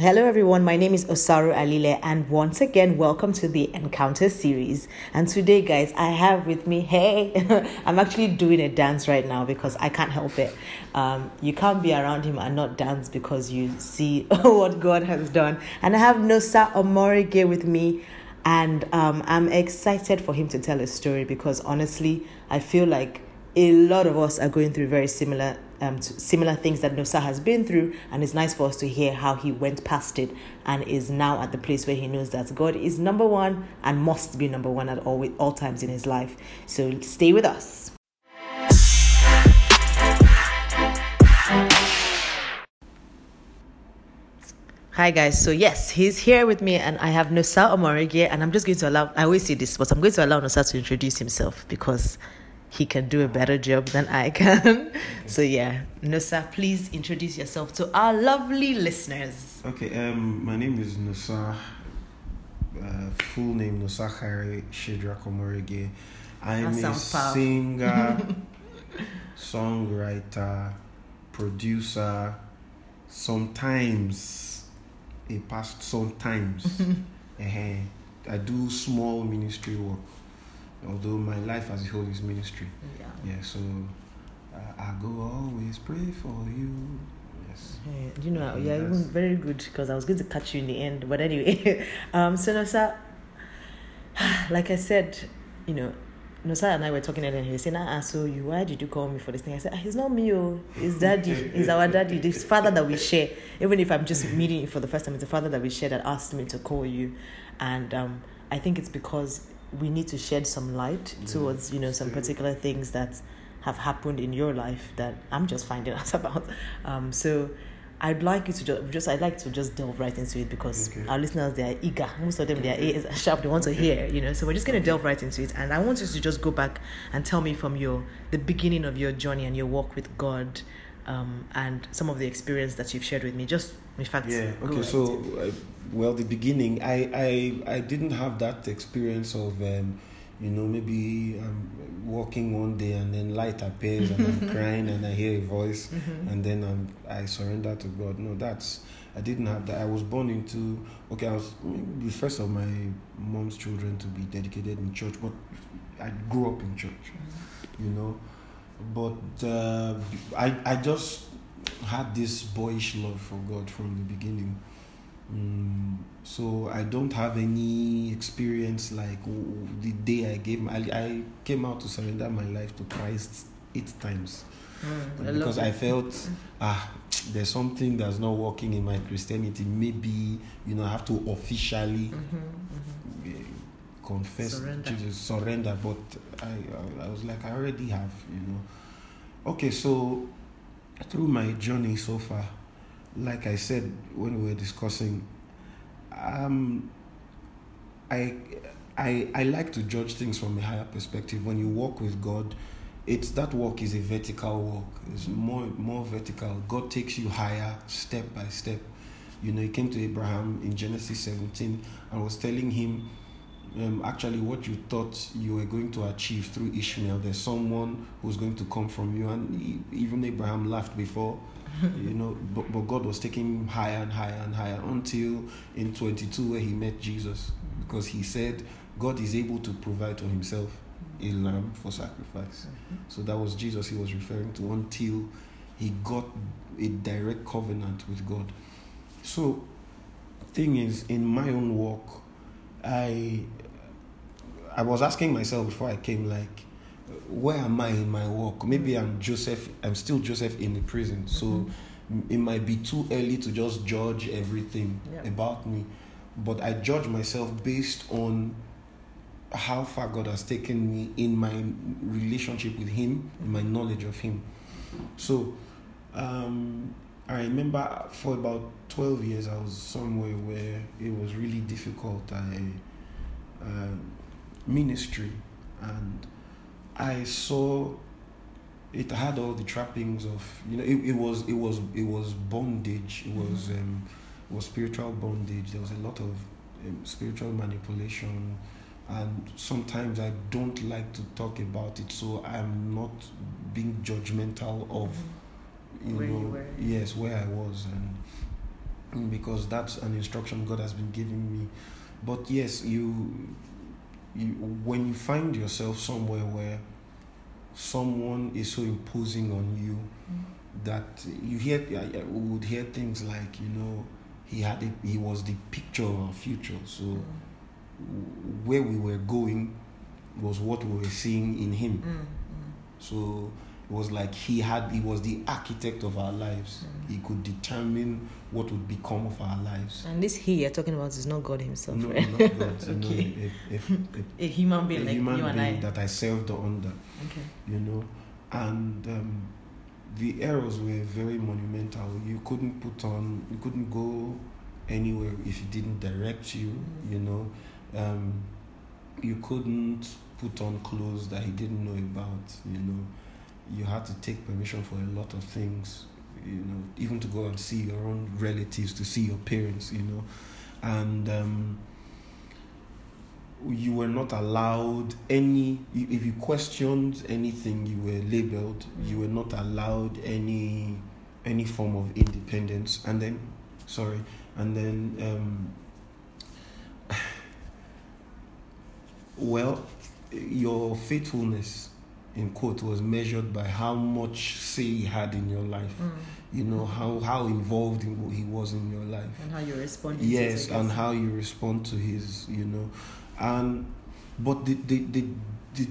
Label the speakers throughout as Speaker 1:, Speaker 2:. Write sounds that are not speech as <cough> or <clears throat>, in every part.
Speaker 1: Hello, everyone. My name is Osaru Alile, and once again, welcome to the Encounter series. And today, guys, I have with me, hey, <laughs> I'm actually doing a dance right now because I can't help it. Um, you can't be around him and not dance because you see <laughs> what God has done. And I have Nosa Omoregie with me, and um, I'm excited for him to tell a story because honestly, I feel like a lot of us are going through very similar um, similar things that Nosa has been through, and it's nice for us to hear how he went past it and is now at the place where he knows that God is number one and must be number one at all all times in his life. So stay with us. Hi guys, so yes, he's here with me and I have Nosa Omoregie and I'm just going to allow I always say this, but I'm going to allow Nosa to introduce himself because he can do a better job than I can. <laughs> so yeah, Nosa, please introduce yourself to our lovely listeners.
Speaker 2: Okay, um, my name is Nosa. Uh, full name Nosa Khairi Shedra Komorege. I'm a singer, <laughs> songwriter, producer, sometimes a past sometimes. <laughs> uh-huh. I do small ministry work although my life as a whole is ministry. Yeah. Yeah. So uh, I go always pray for you. Yes.
Speaker 1: Hey, you know, you're even very good because I was going to catch you in the end. But anyway, <laughs> um, so Nosa, <sighs> like I said, you know, Nosa and I were talking and he was saying, ah, so you, why did you call me for this thing? I said, ah, he's not me, oh, he's daddy, he's our daddy, this father that we share. Even if I'm just meeting you for the first time, it's the father that we share that asked me to call you. And um, I think it's because we need to shed some light towards you know some particular things that have happened in your life that I'm just finding <laughs> out about. Um, so I'd like you to just, just I'd like to just delve right into it because okay. our listeners they are eager. Most of them they are ears sharp. They want to hear, you know. So we're just gonna delve right into it, and I want you to just go back and tell me from your the beginning of your journey and your walk with God, um, and some of the experience that you've shared with me. Just in fact,
Speaker 2: yeah. Okay, so uh, well, the beginning, I I I didn't have that experience of. Um, you know, maybe I'm walking one day and then light appears and I'm <laughs> crying and I hear a voice mm-hmm. and then I'm, I surrender to God. No, that's, I didn't have that. I was born into, okay, I was the first of my mom's children to be dedicated in church, but I grew up in church, mm-hmm. you know. But uh, I, I just had this boyish love for God from the beginning. Mm, so I don't have any experience like the day I gave my, I, I came out to surrender my life to Christ eight times mm, because I, I felt <laughs> ah there's something that's not working in my Christianity. Maybe you know I have to officially mm-hmm. Confess surrender. Jesus, surrender. But I I was like I already have you know. Okay, so through my journey so far, like I said when we were discussing, um, I, I, I like to judge things from a higher perspective. When you walk with God, it's that walk is a vertical walk. It's more more vertical. God takes you higher step by step. You know, he came to Abraham in Genesis 17 and was telling him um, actually what you thought you were going to achieve through Ishmael. There's someone who's going to come from you, and he, even Abraham laughed before. <laughs> you know, but, but God was taking him higher and higher and higher until in 22 where he met Jesus, because he said God is able to provide to himself a lamb for sacrifice. Mm-hmm. So that was Jesus he was referring to until he got a direct covenant with God. So, thing is, in my own walk, I I was asking myself before I came, like, where am I in my work? Maybe I'm Joseph, I'm still Joseph in the prison. So mm-hmm. it might be too early to just judge everything yeah. about me. But I judge myself based on how far God has taken me in my relationship with Him, in my knowledge of Him. So um, I remember for about 12 years, I was somewhere where it was really difficult. I. Uh, ministry and I saw it had all the trappings of you know it, it was it was it was bondage it was mm-hmm. um, it was spiritual bondage there was a lot of um, spiritual manipulation and sometimes I don't like to talk about it so I'm not being judgmental of mm-hmm. You
Speaker 1: where
Speaker 2: know
Speaker 1: you
Speaker 2: yes where I was and because that's an instruction God has been giving me. But yes, you, you when you find yourself somewhere where someone is so imposing on you
Speaker 1: Mm.
Speaker 2: that you hear, I- would hear things like, you know, he had a, he was the picture of our future. So
Speaker 1: Mm.
Speaker 2: where we were going was what we were seeing in him.
Speaker 1: Mm.
Speaker 2: So was like he had he was the architect of our lives.
Speaker 1: Mm.
Speaker 2: He could determine what would become of our lives.
Speaker 1: And this he you're talking about is not God Himself,
Speaker 2: No,
Speaker 1: right?
Speaker 2: not God. you <laughs> know,
Speaker 1: Okay.
Speaker 2: a, a,
Speaker 1: A human being
Speaker 2: a
Speaker 1: like
Speaker 2: human
Speaker 1: you and I.
Speaker 2: that I served under,
Speaker 1: Okay.
Speaker 2: you know, and um, the errors were very monumental. You couldn't put on, you couldn't go anywhere if he didn't direct you,
Speaker 1: Mm.
Speaker 2: you know. Um, you couldn't put on clothes that he didn't know about, you know. You had to take permission for a lot of things, you know, even to go and see your own relatives, to see your parents, you know. And um, you were not allowed any, if you questioned anything, you were labeled, you were not allowed any any form of independence. And then, sorry, and then um, <sighs> well, your faithfulness, in quote, was measured by how much say he had in your life.
Speaker 1: Mm.
Speaker 2: You know how how involved in- he was in your life.
Speaker 1: And how you respond.
Speaker 2: Yes, and how you respond to his, you know, and but the the the, the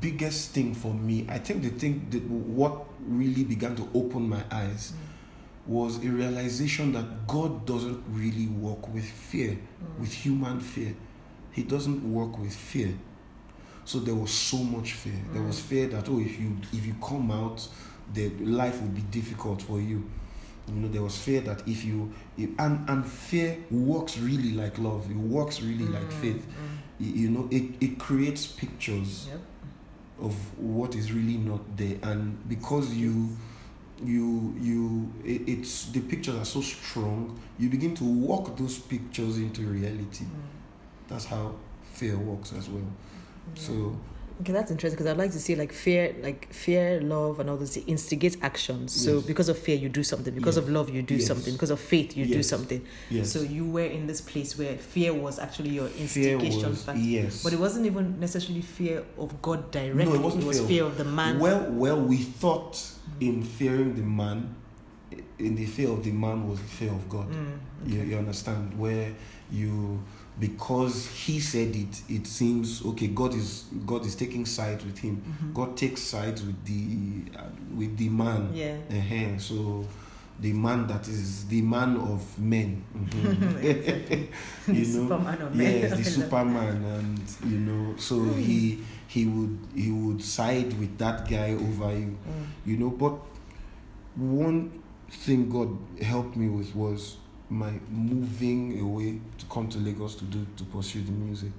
Speaker 2: biggest thing for me, I think the thing that what really began to open my eyes
Speaker 1: Mm.
Speaker 2: was a realization that God doesn't really work with fear,
Speaker 1: Mm.
Speaker 2: with human fear. He doesn't work with fear. So there was so much fear. There was
Speaker 1: Mm.
Speaker 2: fear that oh, if you if you come out, the life will be difficult for you. You know, there was fear that if you if, and and fear works really like love. It works really like
Speaker 1: Mm,
Speaker 2: faith.
Speaker 1: mm.
Speaker 2: You know, it it creates pictures
Speaker 1: Yep.
Speaker 2: of what is really not there and because you you you it, it's the pictures are so strong you begin to walk those pictures into reality
Speaker 1: Mm.
Speaker 2: that's how fear works as well. So
Speaker 1: Okay, that's interesting because I'd like to see like fear, like fear, love, and all those instigate actions. So
Speaker 2: Yes.
Speaker 1: because of fear, you do something. Because
Speaker 2: Yes.
Speaker 1: of love, you do
Speaker 2: Yes.
Speaker 1: something. Because of faith, you do something.
Speaker 2: yes
Speaker 1: So you were in this place where fear was actually your instigation
Speaker 2: was
Speaker 1: factor.
Speaker 2: yes
Speaker 1: But it wasn't even necessarily fear of God directly.
Speaker 2: No, it wasn't
Speaker 1: was
Speaker 2: fear of-
Speaker 1: fear of the man.
Speaker 2: well well we thought in fearing the man in the fear of the man was the fear of god
Speaker 1: Mm,
Speaker 2: you, you understand where you because he said it it seems okay god is god is taking sides with him
Speaker 1: Mhm.
Speaker 2: god takes sides with the uh, with the man
Speaker 1: Yeah.
Speaker 2: uh so the man that is the man of men <laughs> Mhm. <laughs> you know
Speaker 1: Superman of men.
Speaker 2: yes the <laughs> superman and you know so
Speaker 1: Hmm.
Speaker 2: he he would he would side with that guy over you
Speaker 1: Mm,
Speaker 2: you know but one thing god helped me with was my moving away to come to lagos to do to pursue the music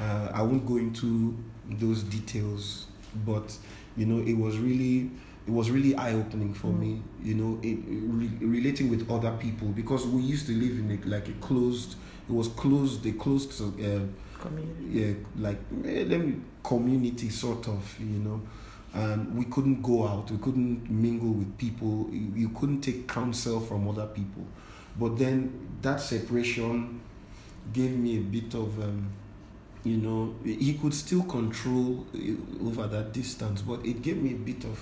Speaker 2: uh, i won't go into those details but you know it was really it was really eye-opening for
Speaker 1: Mm.
Speaker 2: me you know it, re- relating with other people because we used to live in a, like a closed it was closed a closed uh,
Speaker 1: community.
Speaker 2: yeah, like eh, let me community sort of, you know. And we couldn't go out, we couldn't mingle with people, you couldn't take counsel from other people. But then that separation gave me a bit of, um, you know, he could still control eh, over that distance, but it gave me a bit of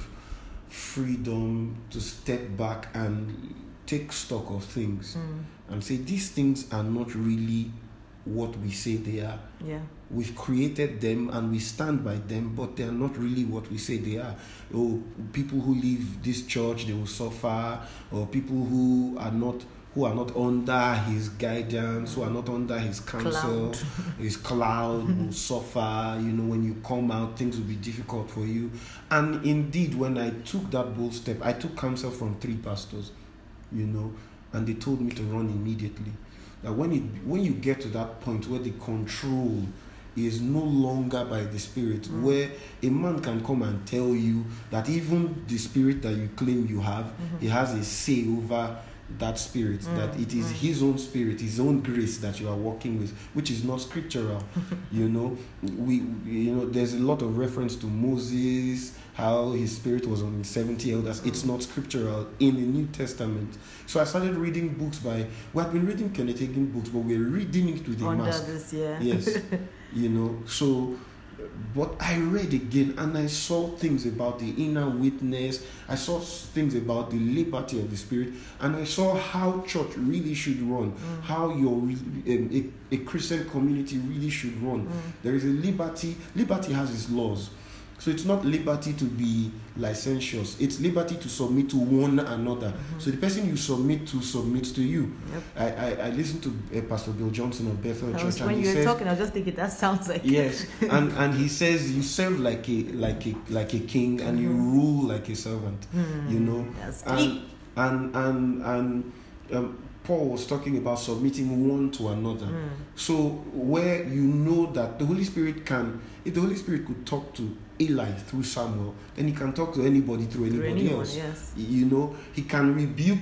Speaker 2: freedom to step back and take stock of things
Speaker 1: Mm,
Speaker 2: and say these things are not really what we say they are.
Speaker 1: yeah.
Speaker 2: We've created them and we stand by them, but they are not really what we say they are. Oh, people who leave this church they will suffer, or people who are not who are not under his guidance, who are not under his counsel,
Speaker 1: Cloud. <laughs>
Speaker 2: his cloud will <laughs> suffer. You know, when you come out, things will be difficult for you. And indeed, when I took that bold step, I took counsel from three pastors, you know, and they told me to run immediately. That when it when you get to that point where the control is no longer by the spirit,
Speaker 1: Mm.
Speaker 2: where a man can come and tell you that even the spirit that you claim you have,
Speaker 1: Mhm.
Speaker 2: he has a say over that spirit
Speaker 1: Mm,
Speaker 2: that it is
Speaker 1: mm.
Speaker 2: his own spirit his own grace that you are working with which is not scriptural <laughs> you know. We you know there's a lot of reference to moses how his spirit was on 70 elders. It's not scriptural in the new testament. So i started reading books by we have been reading kenneth Hagin books but we're reading it with a
Speaker 1: Under
Speaker 2: mask.
Speaker 1: this, yeah.
Speaker 2: yes <laughs> you know. So but i read again and i saw things about the inner witness. I saw things about the liberty of the spirit. And i saw how church really should run.
Speaker 1: Mm.
Speaker 2: how your um, a, a christian community really should run.
Speaker 1: Mm.
Speaker 2: there is a liberty liberty has its laws so it's not liberty to be licentious it's liberty to submit to one another
Speaker 1: Mhm.
Speaker 2: so the person you submit to submits to you
Speaker 1: Yep.
Speaker 2: i i, I listened to uh, pastor bill johnson of bethel church
Speaker 1: when you were
Speaker 2: says
Speaker 1: talking, I was just thinking that sounds like
Speaker 2: yes <laughs> and and he says you serve like a like a like a king and you
Speaker 1: Mhm.
Speaker 2: rule like a servant
Speaker 1: Hmm,
Speaker 2: you know
Speaker 1: That's
Speaker 2: and
Speaker 1: key.
Speaker 2: and and and um, paul was talking about submitting one to another
Speaker 1: Mm.
Speaker 2: so where you know that the holy spirit can if the holy spirit could talk to eli through samuel then he can talk to anybody through
Speaker 1: Through
Speaker 2: anybody
Speaker 1: anyone,
Speaker 2: else
Speaker 1: yes.
Speaker 2: you know he can rebuke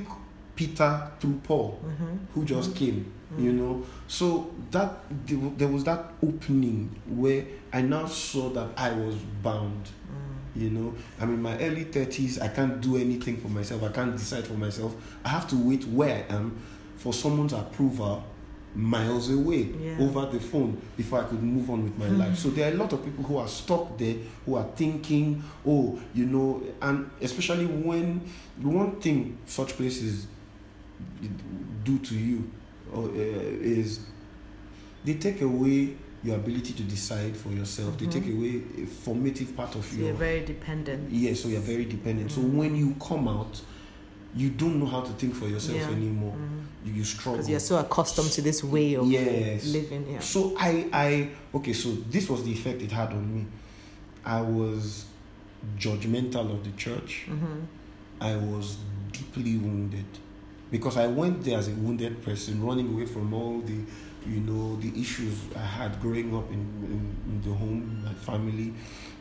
Speaker 2: peter through paul
Speaker 1: Mm-hmm.
Speaker 2: who just came
Speaker 1: Mm.
Speaker 2: you know so that there was that opening where i now saw that i was bound
Speaker 1: Mm.
Speaker 2: you know i'm in my early 30s i can't do anything for myself i can't decide for myself i have to wait where i am for someone's approval miles away
Speaker 1: Yeah.
Speaker 2: over the phone before i could move on with my
Speaker 1: Mhm.
Speaker 2: life so there are a lot of people who are stuck there who are thinking oh you know and especially when the one thing such places do to you or, uh, is they take away your ability to decide for yourself. They
Speaker 1: Mhm.
Speaker 2: take away a formative part of
Speaker 1: So
Speaker 2: your
Speaker 1: you're very dependent.
Speaker 2: yes. So you're very dependent. So
Speaker 1: Mhm.
Speaker 2: when you come out, you don't know how to think for yourself
Speaker 1: Yeah.
Speaker 2: anymore.
Speaker 1: Mm.
Speaker 2: You, you struggle.
Speaker 1: Because you're so accustomed to this way of
Speaker 2: Yes.
Speaker 1: living. Yeah.
Speaker 2: So I, I, okay. So this was the effect it had on me. I was judgmental of the church.
Speaker 1: Mm-hmm.
Speaker 2: I was deeply wounded because I went there as a wounded person, running away from all the, you know, the issues I had growing up in, in, in the home, my family,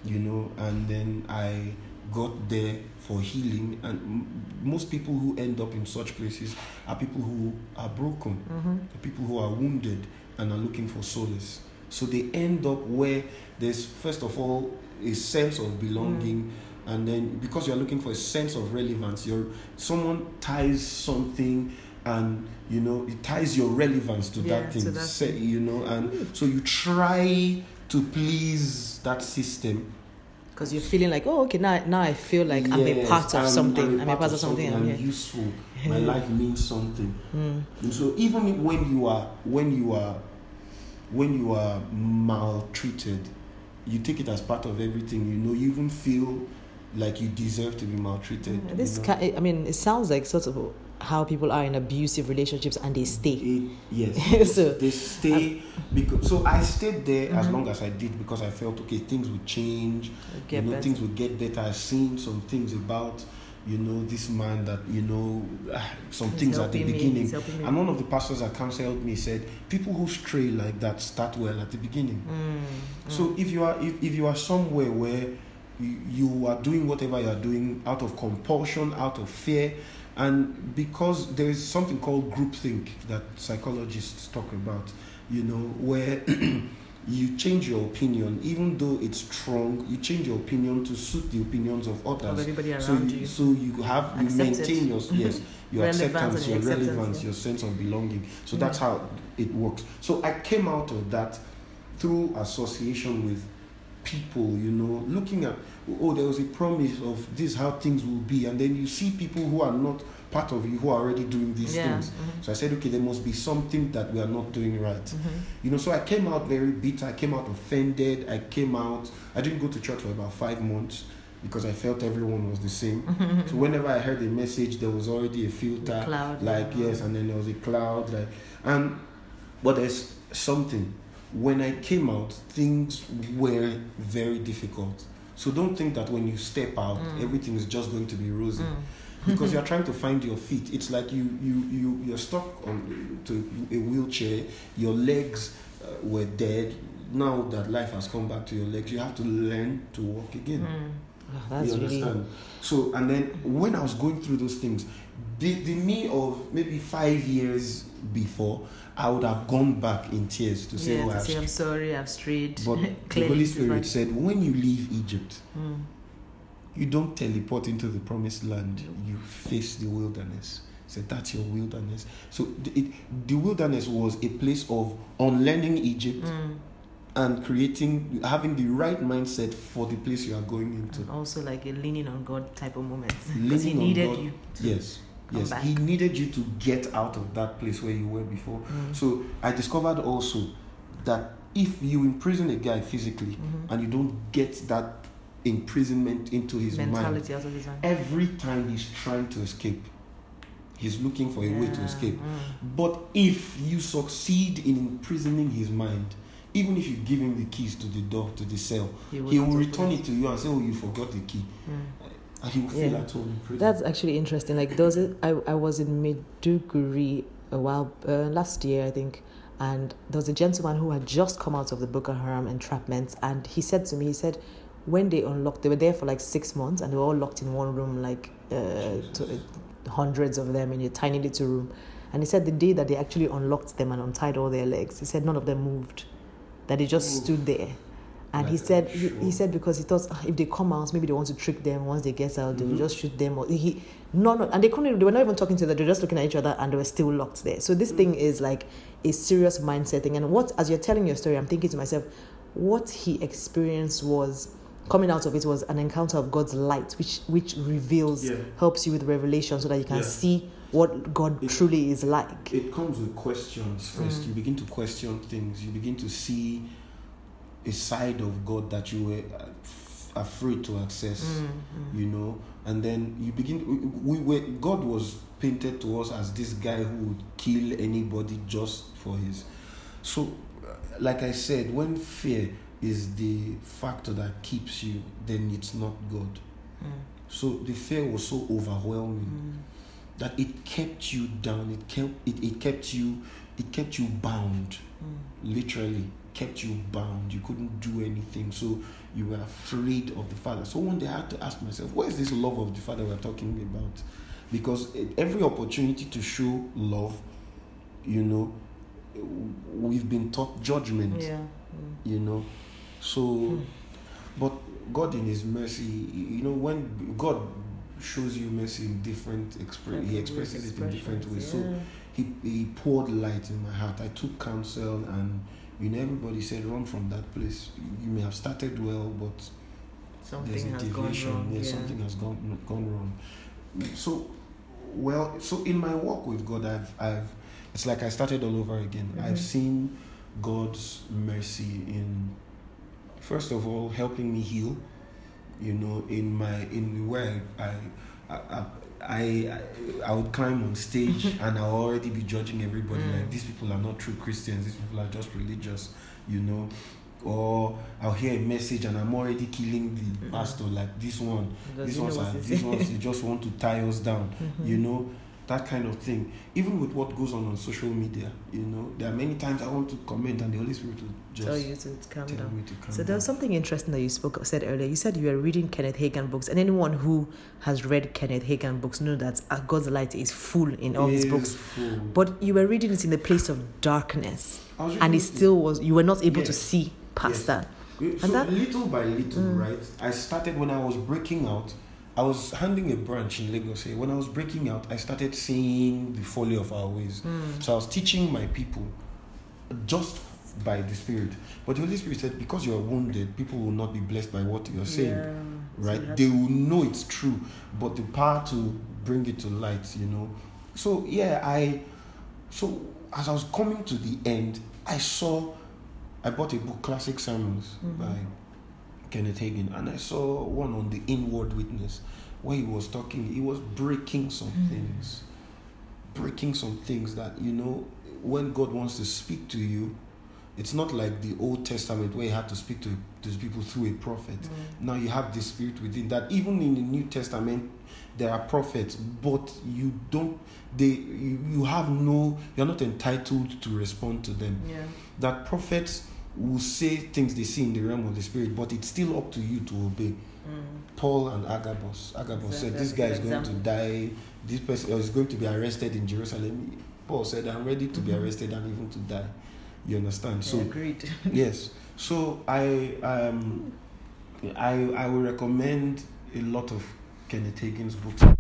Speaker 2: you know, and then I got there for healing. And m- most people who end up in such places are people who are broken,
Speaker 1: Mm-hmm.
Speaker 2: people who are wounded and are looking for solace. So they end up where there's, first of all, a sense of belonging and then because you're looking for a sense of relevance you're someone ties something and you know it ties your relevance to
Speaker 1: Yeah,
Speaker 2: that thing say, you know and so you try to please that system
Speaker 1: Because you're feeling like, oh, okay, now, now I feel like I'm a part of
Speaker 2: I'm-
Speaker 1: something. I'm, a part of something.
Speaker 2: i'm
Speaker 1: I'm here.
Speaker 2: useful <laughs> my life means something
Speaker 1: Mm.
Speaker 2: and so even when you are when you are when you are maltreated you take it as part of everything you know you even feel like you deserve to be maltreated
Speaker 1: Yeah, This,
Speaker 2: you know?
Speaker 1: ki- I mean, it sounds like sort of how people are in abusive relationships and they stay.
Speaker 2: It, yes, <laughs>
Speaker 1: So,
Speaker 2: they stay because. So I stayed there as
Speaker 1: Mhm.
Speaker 2: long as I did because I felt okay. Things would change. You know,
Speaker 1: better.
Speaker 2: things would get better. I've seen some things about you know this man that you know ah, some
Speaker 1: He's
Speaker 2: things at the
Speaker 1: me,
Speaker 2: beginning. And one of the pastors that counseled me said people who stray like that start well at the beginning.
Speaker 1: Mm,
Speaker 2: So
Speaker 1: mm.
Speaker 2: if you are if, if you are somewhere where you, you are doing whatever you are doing out of compulsion, out of fear, and because there is something called groupthink that psychologists talk about, you know, where <clears throat> you change your opinion, even though it's strong, you change your opinion to suit the opinions of others.
Speaker 1: of everybody around
Speaker 2: So you,
Speaker 1: you.
Speaker 2: so you have you maintain your <laughs> yes your acceptance, your
Speaker 1: acceptance,
Speaker 2: relevance,
Speaker 1: yeah.
Speaker 2: your sense of belonging. So
Speaker 1: Mm.
Speaker 2: that's how it works. So I came out of that through association with people, you know, looking at oh there was a promise of this how things will be, and then you see people who are not part of you who are already doing these
Speaker 1: yeah.
Speaker 2: things.
Speaker 1: mhm,
Speaker 2: So I said, okay, there must be something that we are not doing right.
Speaker 1: mhm.
Speaker 2: You know, so I came out very bitter. I came out offended. I came out. I didn't go to church for about five months because I felt everyone was the same. <laughs> So whenever I heard a message, there was already a filter.
Speaker 1: Cloud.
Speaker 2: Like
Speaker 1: yeah.
Speaker 2: yes, and then there was a cloud. Like and but there's something. When I came out, things were very difficult. So don't think that when you step out,
Speaker 1: Mm.
Speaker 2: everything is just going to be rosy
Speaker 1: Mm. <laughs>
Speaker 2: because you're trying to find your feet. It's like you you you you're stuck on to a wheelchair. Your legs uh, were dead. Now that life has come back to your legs, you have to learn to walk again.
Speaker 1: Mm. Oh, that's
Speaker 2: you
Speaker 1: really.
Speaker 2: understand? So and then when I was going through those things, the, the me of maybe five years before, I would have gone back in tears to say,
Speaker 1: yeah,
Speaker 2: oh,
Speaker 1: to
Speaker 2: I've
Speaker 1: say I'm sorry, I've strayed.
Speaker 2: But <laughs> the Holy Spirit said, when you leave Egypt,
Speaker 1: Mm.
Speaker 2: you don't teleport into the promised land, you face the wilderness. So that's your wilderness. So the, it, the wilderness was a place of unlearning Egypt
Speaker 1: Mm.
Speaker 2: and creating, having the right mindset for the place you are going into.
Speaker 1: And also like a leaning on God type of moment. Because he needed
Speaker 2: God.
Speaker 1: you. to
Speaker 2: Yes,
Speaker 1: come
Speaker 2: yes.
Speaker 1: back.
Speaker 2: He needed you to get out of that place where you were before.
Speaker 1: Mm.
Speaker 2: So I discovered also that if you imprison a guy physically
Speaker 1: Mhm.
Speaker 2: and you don't get that imprisonment into his mind,
Speaker 1: mentality of his
Speaker 2: every time he's trying to escape, he's looking for a way to escape.
Speaker 1: mm.
Speaker 2: But if you succeed in imprisoning his mind, even if you give him the keys to the door, to the cell,
Speaker 1: He
Speaker 2: he will return it to you and say, Oh, you forgot the key.
Speaker 1: Mm.
Speaker 2: And will feel
Speaker 1: Yeah.
Speaker 2: at home in.
Speaker 1: That's actually interesting. Like those, I I was in Maiduguri a while uh, last year, I think, and there was a gentleman who had just come out of the Boko Haram entrapment, and he said to me, he said, when they unlocked, they were there for like six months, and they were all locked in one room, like uh, to, uh, hundreds of them in a tiny little room. And he said the day that they actually unlocked them and untied all their legs, he said none of them moved, that they just
Speaker 2: Ooh.
Speaker 1: stood there. And he said he,
Speaker 2: sure.
Speaker 1: he said because he thought "Ah, if they come out, maybe they want to trick them. Once they get out, they will
Speaker 2: Mhm.
Speaker 1: just shoot them. Or he no no, and they couldn't. They were not even talking to them. They were just looking at each other, and they were still locked there. So this thing is like a serious mindset thing. And what as you're telling your story, I'm thinking to myself, what he experienced was coming out of it was an encounter of God's light, which which reveals,
Speaker 2: Yeah.
Speaker 1: helps you with revelation, so that you can
Speaker 2: Yeah.
Speaker 1: see what God
Speaker 2: It-
Speaker 1: truly is like.
Speaker 2: it comes with questions first.
Speaker 1: Mm.
Speaker 2: You begin to question things. You begin to see a side of God that you were uh, f- afraid to access.
Speaker 1: Mm, mm.
Speaker 2: You know, and then you begin. We, we were God was painted to us as this guy who would kill anybody just for his. So, uh, like I said, when fear is the factor that keeps you, then it's not God.
Speaker 1: Mm,
Speaker 2: So the fear was so overwhelming
Speaker 1: mm,
Speaker 2: that it kept you down. It kept it, it kept you it kept you bound.
Speaker 1: mm.
Speaker 2: Literally kept you bound. You couldn't do anything. So you were afraid of the Father. So one day I had to ask myself, what is this love of the Father we're talking about? Because every opportunity to show love, you know, we've been taught judgment.
Speaker 1: Yeah. Mm.
Speaker 2: You know, so
Speaker 1: Hmm.
Speaker 2: but God in His mercy, you know, when God shows you mercy in different expre- He expresses it in different ways. So he, he poured light in my heart. I took counsel, and you know, everybody said, run from that place. You may have started well, but there's
Speaker 1: something
Speaker 2: a
Speaker 1: has gone wrong.
Speaker 2: yeah,
Speaker 1: yeah.
Speaker 2: something has gone gone wrong. So, well, so in my walk with God, I've I've it's like I started all over again.
Speaker 1: Mhm.
Speaker 2: I've seen God's mercy in first of all helping me heal. You know, in my in where I I I, I, I, I would climb on stage <laughs> and I'll already be judging everybody
Speaker 1: Mm.
Speaker 2: like these people are not true Christians. These people are just religious. You know, or I'll hear a message and I'm already killing the
Speaker 1: Mhm.
Speaker 2: pastor like this one.
Speaker 1: Does
Speaker 2: These
Speaker 1: he know
Speaker 2: ones are these ones they just want to tie us down. <laughs>
Speaker 1: Mhm.
Speaker 2: You know that kind of thing. Even with what goes on on social media, you know, there are many times I want to comment and the Holy Spirit will just
Speaker 1: tell you to calm
Speaker 2: tell
Speaker 1: down.
Speaker 2: me to calm
Speaker 1: So there was something interesting that you spoke said earlier. You said you were reading Kenneth Hagin books, and anyone who has read Kenneth Hagin books know that God's light is full in all his books.
Speaker 2: full.
Speaker 1: But you were reading it in the place of darkness, and it still was. You were not able to see past
Speaker 2: Yes.
Speaker 1: that.
Speaker 2: So
Speaker 1: that-
Speaker 2: little by little,
Speaker 1: Mm.
Speaker 2: right? I started when I was breaking out. I was handling a branch in Lagos here. When I was breaking out, I started seeing the folly of our ways.
Speaker 1: Mm.
Speaker 2: So I was teaching my people just by the Spirit. But the Holy Spirit said, because you are wounded, people will not be blessed by what you're saying.
Speaker 1: Yeah.
Speaker 2: Right?
Speaker 1: had
Speaker 2: they will know it's true, but the power to bring it to light, you know. So yeah, I so as I was coming to the end, I saw I bought a book, Classic Sermons
Speaker 1: Mhm.
Speaker 2: by Kenneth Hagin, and I saw one on the inward witness where he was talking, he was breaking some
Speaker 1: Mhm.
Speaker 2: things. Breaking some things that, you know, when God wants to speak to you, it's not like the Old Testament where he had to speak to, to people through a prophet
Speaker 1: Mm.
Speaker 2: now you have the spirit within that even in the new testament there are prophets but you don't they you, you have no you're not entitled to respond to them
Speaker 1: Yeah.
Speaker 2: that prophets will say things they see in the realm of the spirit but it's still up to you to obey Paul and Agabus. Agabus said, This guy is going to die. This person is going to be arrested in Jerusalem. Paul said, I'm ready to be
Speaker 1: Mhm.
Speaker 2: arrested and even to die. You understand? So,
Speaker 1: agreed. <laughs>
Speaker 2: yes. So, I, um, I, I will recommend a lot of Kenneth Hagin's books, not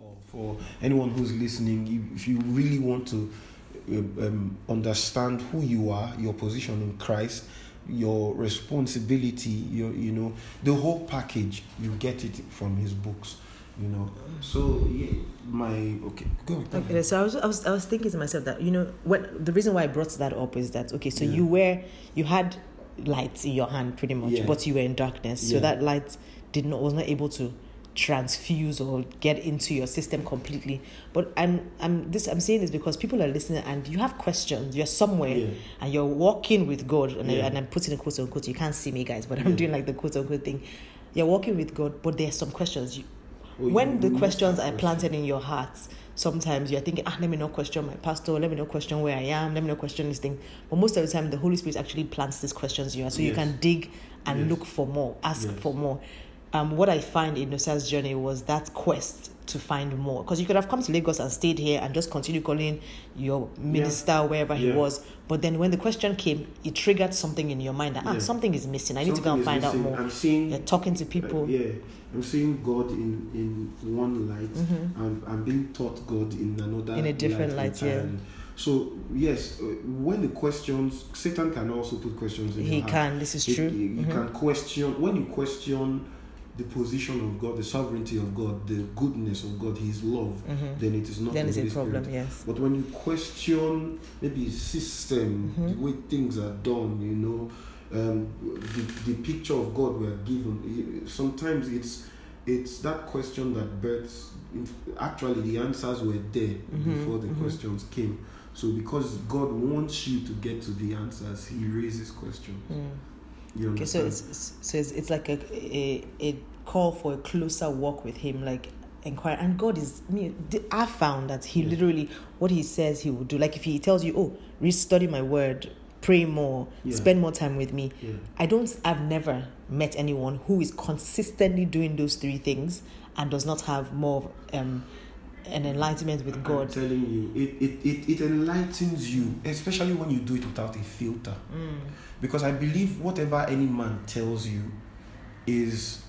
Speaker 2: all, for anyone who's listening. If you really want to um, understand who you are, your position in Christ, your responsibility, your you know the whole package. You get it from his books, you know. So yeah, my okay, go.
Speaker 1: Okay, so I was, I was I was thinking to myself that you know what the reason why I brought that up is that okay so
Speaker 2: Yeah.
Speaker 1: you were you had light in your hand pretty much
Speaker 2: Yeah.
Speaker 1: but you were in darkness so that light did not was not able to transfuse or get into your system completely but I'm I'm this I'm saying this because people are listening and you have questions you're somewhere
Speaker 2: Yeah.
Speaker 1: and you're walking with God and, I, and I'm putting a quote unquote you can't see me guys but I'm
Speaker 2: Yeah.
Speaker 1: doing like the quote unquote thing you're walking with God but there's some questions you,
Speaker 2: Oh, you-
Speaker 1: when the questions are planted in your heart, sometimes you're thinking, ah, let me not question my pastor, let me not question where I am, let me not question this thing. But most of the time, the Holy Spirit actually plants these questions in you, so you can dig and
Speaker 2: Yes.
Speaker 1: look for more, ask
Speaker 2: Yes.
Speaker 1: for more. Um, what I find in Nosa's journey was that quest to find more. Because you could have come to Lagos and stayed here and just continue calling your minister wherever he was. But then when the question came, it triggered something in your mind that ah,
Speaker 2: Yeah.
Speaker 1: something is missing. I need to go and find
Speaker 2: missing.
Speaker 1: out more.
Speaker 2: I'm seeing
Speaker 1: You're talking to people.
Speaker 2: Uh, yeah, I'm seeing God in in one light.
Speaker 1: Mhm.
Speaker 2: I'm, I'm being taught God in another
Speaker 1: In a different light, yeah.
Speaker 2: So yes, uh, when the questions, Satan can also put questions in
Speaker 1: He
Speaker 2: your heart.
Speaker 1: can, this is true.
Speaker 2: You
Speaker 1: Mhm.
Speaker 2: can question when you question the position of God, the sovereignty of God, the goodness of God, His love.
Speaker 1: Mhm.
Speaker 2: Then it is not.
Speaker 1: then it's a problem,
Speaker 2: Spirit.
Speaker 1: yes.
Speaker 2: But when you question maybe system,
Speaker 1: Mhm.
Speaker 2: the way things are done, you know, um, the, the picture of God we're given, sometimes it's it's that question that births. Actually, the answers were there
Speaker 1: Mhm,
Speaker 2: before the
Speaker 1: mhm.
Speaker 2: questions came. So because God wants you to get to the answers, He raises questions.
Speaker 1: Mm.
Speaker 2: You
Speaker 1: Okay, so it's, it's so it's, it's like a, a a call for a closer walk with Him, like inquire. And God is me. I found that He literally what He says He will do. Like if He tells you, "Oh, read, study My Word, pray more,
Speaker 2: Yeah.
Speaker 1: spend more time with Me,"
Speaker 2: yeah.
Speaker 1: I don't. I've never met anyone who is consistently doing those three things and does not have more of, um, an enlightenment with
Speaker 2: I'm
Speaker 1: God.
Speaker 2: telling you, it, it, it, it enlightens you, especially when you do it without a filter.
Speaker 1: Mm.
Speaker 2: Because I believe whatever any man tells you is,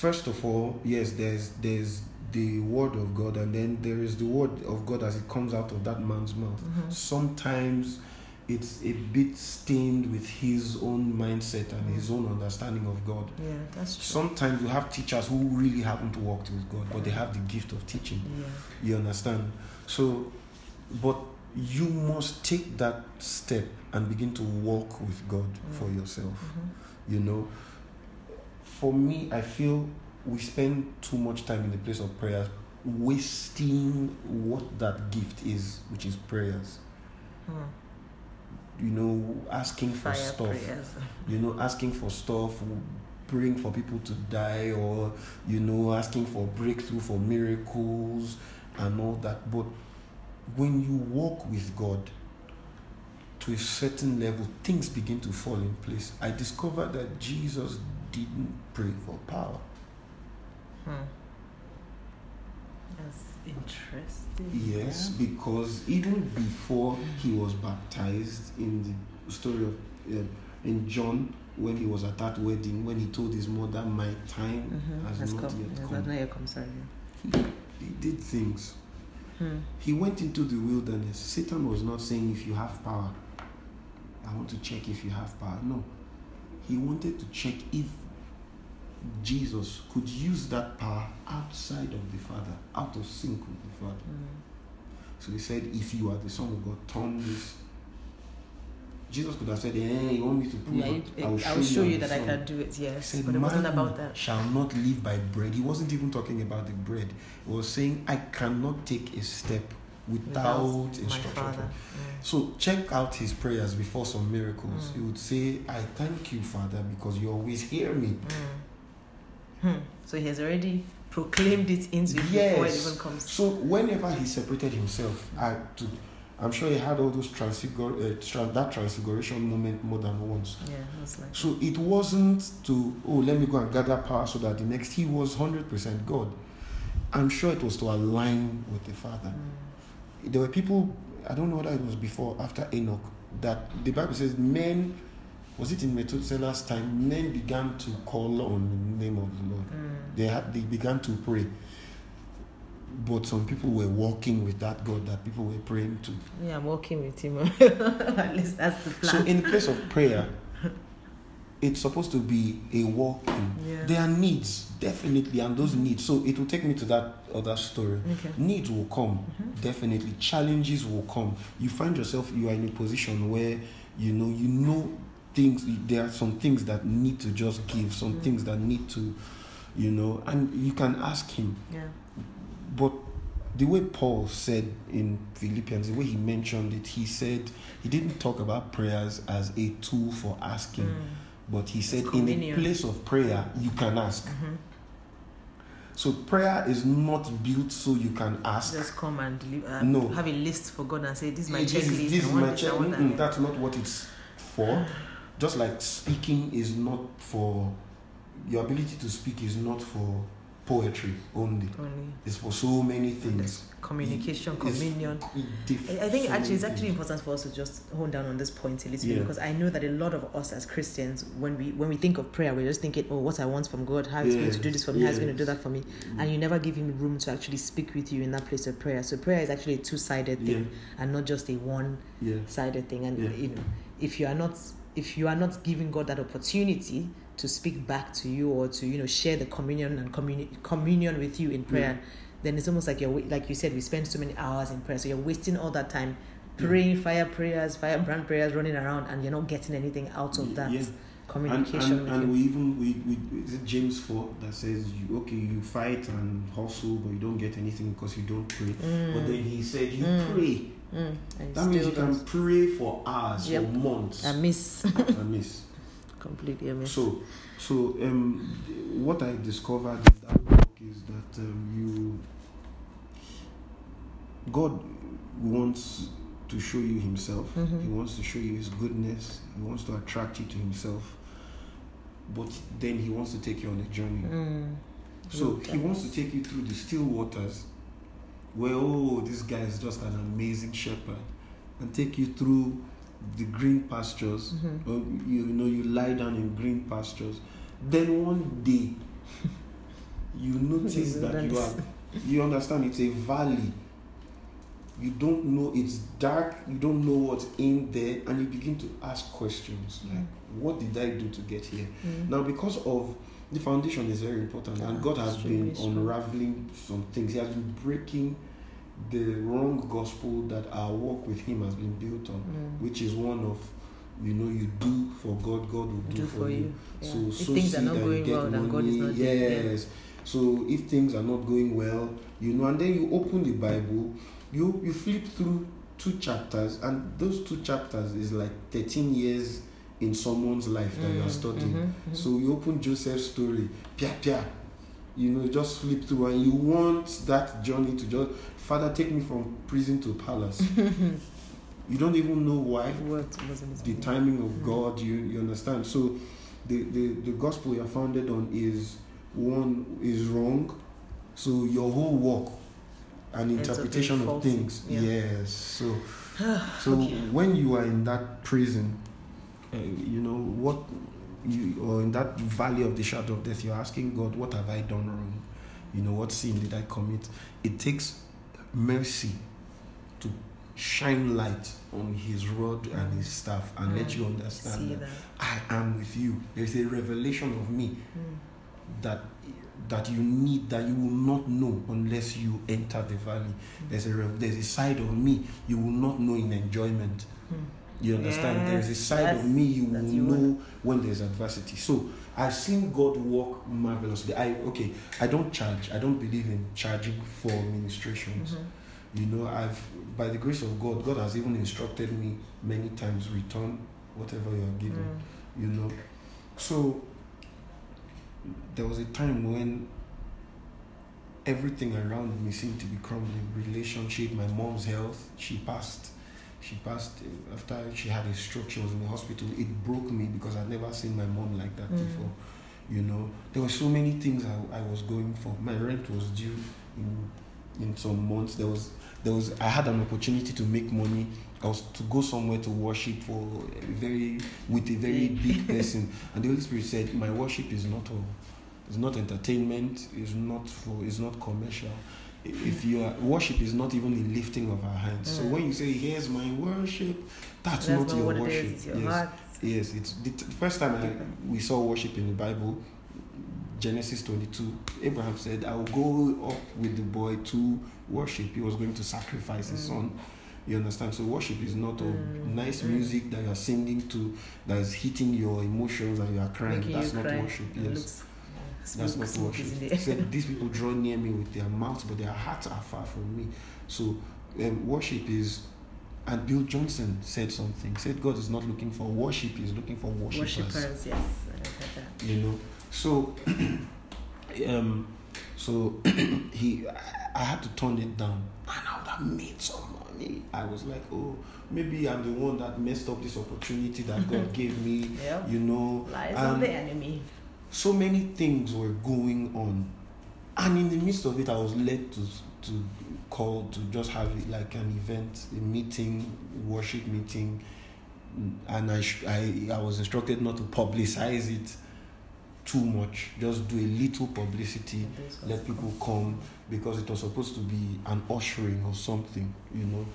Speaker 2: first of all, yes, there's there's the word of God, and then there is the word of God as it comes out of that man's mouth.
Speaker 1: Mhm.
Speaker 2: Sometimes it's a bit stained with his own mindset and his own understanding of God.
Speaker 1: Yeah, that's true.
Speaker 2: Sometimes you have teachers who really haven't walked with God, but they have the gift of teaching.
Speaker 1: yeah.
Speaker 2: You understand? So, but you must take that step and begin to walk with God for yourself.
Speaker 1: Mhm.
Speaker 2: You know, for me, I feel we spend too much time in the place of prayer, wasting what that gift is, which is prayers.
Speaker 1: Mm.
Speaker 2: You know, asking for
Speaker 1: Fire
Speaker 2: stuff.
Speaker 1: prayers. <laughs>
Speaker 2: You know, asking for stuff, praying for people to die, or you know, asking for breakthrough, for miracles, and all that. But when you walk with God to a certain level, things begin to fall in place. I discovered that Jesus didn't pray for power.
Speaker 1: Hmm. That's interesting.
Speaker 2: Yes, because even before he was baptized in the story of uh, in John, when he was at that wedding, when he told his mother, "My time
Speaker 1: Mm-hmm.
Speaker 2: has,
Speaker 1: Has
Speaker 2: not
Speaker 1: come.
Speaker 2: yet
Speaker 1: Yes,
Speaker 2: come,"
Speaker 1: that's not yet come. Sorry.
Speaker 2: he did things.
Speaker 1: Hmm.
Speaker 2: He went into the wilderness. Satan was not saying, "If you have power, I want to check if you have power." No, he wanted to check if Jesus could use that power outside of the Father, out of sync with the Father.
Speaker 1: Hmm.
Speaker 2: So he said, If you are the Son of God, turn this. Jesus could have said, Hey, you want me to prove
Speaker 1: Yeah,
Speaker 2: it?
Speaker 1: you-
Speaker 2: I will
Speaker 1: I'll show you
Speaker 2: the
Speaker 1: that I can do it.
Speaker 2: He
Speaker 1: Yes,
Speaker 2: said,
Speaker 1: but it wasn't about that.
Speaker 2: Shall not live by bread. He wasn't even talking about the bread. He was saying, I cannot take a step without,
Speaker 1: my
Speaker 2: instruction. from-"
Speaker 1: Mm.
Speaker 2: So check out his prayers before some miracles.
Speaker 1: Mm.
Speaker 2: He would say, I thank you, Father, because you always hear me.
Speaker 1: Mm. Hmm. So he has already proclaimed it into it before it even comes.
Speaker 2: So whenever he separated himself, I to I'm sure he had all those transfigur uh, trans- that transfiguration moment more than once.
Speaker 1: Yeah, that's like.
Speaker 2: So it wasn't to oh let me go and gather power so that the next he was hundred percent God. I'm sure it was to align with the Father.
Speaker 1: Mm.
Speaker 2: There were people I don't know whether it was before after Enoch that the Bible says men was it in Methuselah's time men began to call on the name of the Lord.
Speaker 1: Mm.
Speaker 2: They had they began to pray. But some people were walking with that God that people were praying to.
Speaker 1: Yeah, I'm working with him. <laughs> At least that's the plan.
Speaker 2: So in place of prayer, it's supposed to be a walking.
Speaker 1: Yeah.
Speaker 2: There are needs, definitely, and those needs. So it will take me to that other story.
Speaker 1: okay.
Speaker 2: Needs will come,
Speaker 1: Mhm.
Speaker 2: definitely. Challenges will come. You find yourself you are in a position where you know you know things. There are some things that need to just give. Some
Speaker 1: Mm.
Speaker 2: things that need to, you know, and you can ask him.
Speaker 1: Yeah.
Speaker 2: But the way Paul said in Philippians, the way he mentioned it, he said he didn't talk about prayers as a tool for asking,
Speaker 1: Mm.
Speaker 2: but he said in a place of prayer, you can ask.
Speaker 1: Mhm.
Speaker 2: So prayer is not built so you can ask.
Speaker 1: Just come and deliver, uh,
Speaker 2: No.
Speaker 1: have a list for God and say, This is my checklist.
Speaker 2: this
Speaker 1: I
Speaker 2: is my
Speaker 1: this, I
Speaker 2: check-
Speaker 1: want that."
Speaker 2: Mm-mm, That's not what it's for. Just like speaking is not for your ability to speak is not for poetry only.
Speaker 1: Only
Speaker 2: It's for so many things.
Speaker 1: communication,
Speaker 2: It's-
Speaker 1: communion. I think actually it's actually important for us to just hone down on this point a little
Speaker 2: Yeah.
Speaker 1: bit because I know that a lot of us as Christians, when we when we think of prayer, we're just thinking, oh, what I want from God, how He's going to do this for me, how He's going to do that for me, mm. and you never give Him room to actually speak with you in that place of prayer. So prayer is actually a two-sided
Speaker 2: Yeah,
Speaker 1: thing and not just a one
Speaker 2: yeah.
Speaker 1: sided thing and
Speaker 2: Yeah.
Speaker 1: you know if you are not if you are not giving god that opportunity to speak back to you or to you know share the communion and communi- communion with you in prayer then it's almost like you're like you said we spend so many hours in prayer so you're wasting all that time
Speaker 2: Yeah.
Speaker 1: praying fire prayers firebrand prayers running around and you're not getting anything out of that
Speaker 2: Yeah. And,
Speaker 1: communication
Speaker 2: and,
Speaker 1: with
Speaker 2: and we even we, we is it James four that says you okay you fight and hustle but you don't get anything because you don't pray.
Speaker 1: Mm,
Speaker 2: But then he said you
Speaker 1: Mm.
Speaker 2: pray.
Speaker 1: Mm,
Speaker 2: That means you can
Speaker 1: does.
Speaker 2: pray for hours,
Speaker 1: Yep.
Speaker 2: for months.
Speaker 1: I miss
Speaker 2: I miss. <laughs>
Speaker 1: completely I miss
Speaker 2: So, so um, what I discovered in that book is that um, you, God wants to show you Himself.
Speaker 1: Mhm.
Speaker 2: He wants to show you His goodness. He wants to attract you to Himself. But then He wants to take you on a journey.
Speaker 1: mm,
Speaker 2: So. He wants to take you through the still waters, where oh, this guy is just an amazing shepherd, and take you through the green pastures.
Speaker 1: Mhm.
Speaker 2: or you know you lie down in green pastures. Then one day you <laughs> notice that you are you understand it's a valley. You don't know it's dark you don't know what's in there and you begin to ask questions like what did i do to get here?
Speaker 1: Mm.
Speaker 2: now because of the foundation is very important and god has been unraveling some things he has been breaking the wrong gospel that our work with him has been built on
Speaker 1: Mm.
Speaker 2: which is one of you know you do for God, God will do,
Speaker 1: do
Speaker 2: for,
Speaker 1: for
Speaker 2: you.
Speaker 1: you. Yeah.
Speaker 2: So
Speaker 1: if
Speaker 2: sow
Speaker 1: things are not going
Speaker 2: get
Speaker 1: well, then God is
Speaker 2: money.
Speaker 1: not
Speaker 2: yes. So if things are not going well, you know, and then you open the Bible, you you flip through two chapters, and those two chapters is like thirteen years in someone's life that you are
Speaker 1: Mm,
Speaker 2: studying.
Speaker 1: mhm, mhm.
Speaker 2: So you open Joseph's story, pia pia. You know, just flip through, and you want that journey to just Father, take me from prison to palace. <laughs> you don't even know why
Speaker 1: What
Speaker 2: the timing of
Speaker 1: Mm.
Speaker 2: God, you, you understand. So the, the, the gospel you're founded on is one is wrong. So your whole walk and interpretation of things.
Speaker 1: Yeah.
Speaker 2: Yes. So <sighs> so
Speaker 1: Okay.
Speaker 2: when you are in that prison, uh, you know what you or in that valley of the shadow of death, you're asking God, what have I done wrong? You know, what sin did I commit? It takes mercy to shine light on his rod and his staff and let
Speaker 1: Mm.
Speaker 2: you understand that
Speaker 1: that.
Speaker 2: I am with you. There's a revelation of me
Speaker 1: Mm.
Speaker 2: that that you need that you will not know unless you enter the valley. There's a there's a side of me you will not know in enjoyment. You understand? there's a
Speaker 1: Yes,
Speaker 2: side of me you will
Speaker 1: you
Speaker 2: know when there's adversity. So I've seen God work marvelously. I okay. I don't charge. I don't believe in charging for ministrations.
Speaker 1: Mhm.
Speaker 2: You know, I've by the grace of God, God has even instructed me many times return whatever you are given.
Speaker 1: Mm.
Speaker 2: You know, so there was a time when everything around me seemed to be crumbling. Relationship, my mom's health, she passed. She passed uh, after she had a stroke. She was in the hospital. It broke me because I'd never seen my mom like that
Speaker 1: Mm.
Speaker 2: before. You know, there were so many things I, I was going for. My rent was due in in some months. There was there was I had an opportunity to make money. I was to go somewhere to worship for a very with a very big <laughs> person, and the Holy Spirit said, "My worship is not all. It's not entertainment. It's not for. It's not commercial. If you are worship is not even the lifting of our hands. So
Speaker 1: Mm.
Speaker 2: when you say, "Here's my worship," that's,
Speaker 1: That's
Speaker 2: not, your worship.
Speaker 1: it is. Your
Speaker 2: yes.
Speaker 1: heart.
Speaker 2: Yes, it's the first time I, we saw worship in the Bible. Genesis 22. Abraham said, I will go up with the boy to worship. He was going to sacrifice his
Speaker 1: Mm.
Speaker 2: son. You understand? So, worship is not
Speaker 1: Mm,
Speaker 2: nice
Speaker 1: mm.
Speaker 2: music that you are singing to, that is hitting your emotions and you are crying.
Speaker 1: Making
Speaker 2: That's
Speaker 1: you
Speaker 2: not
Speaker 1: cry.
Speaker 2: worship. Yes. That's not worship.
Speaker 1: is in
Speaker 2: He
Speaker 1: there.
Speaker 2: said, These people draw near me with their mouths, but their hearts are far from me. So, um, worship is. And Bill Johnson said something. Said God is not looking for worship; He's looking for worshippers.
Speaker 1: Worshippers, yes. I heard that.
Speaker 2: You know. So, <clears throat> um, so <clears throat> he, I had to turn it down, and I would have made some money. I was like, oh, maybe I'm the one that messed up this opportunity that God <laughs> gave me.
Speaker 1: Yep.
Speaker 2: You know,
Speaker 1: Lies
Speaker 2: and
Speaker 1: of the enemy.
Speaker 2: So many things were going on. And in the midst of it i was led to to call to just have like an event a meeting worship meeting. And i i i was instructed not to publicize it too much. Just do a little publicity let people come because it was supposed to be an ushering or something you know.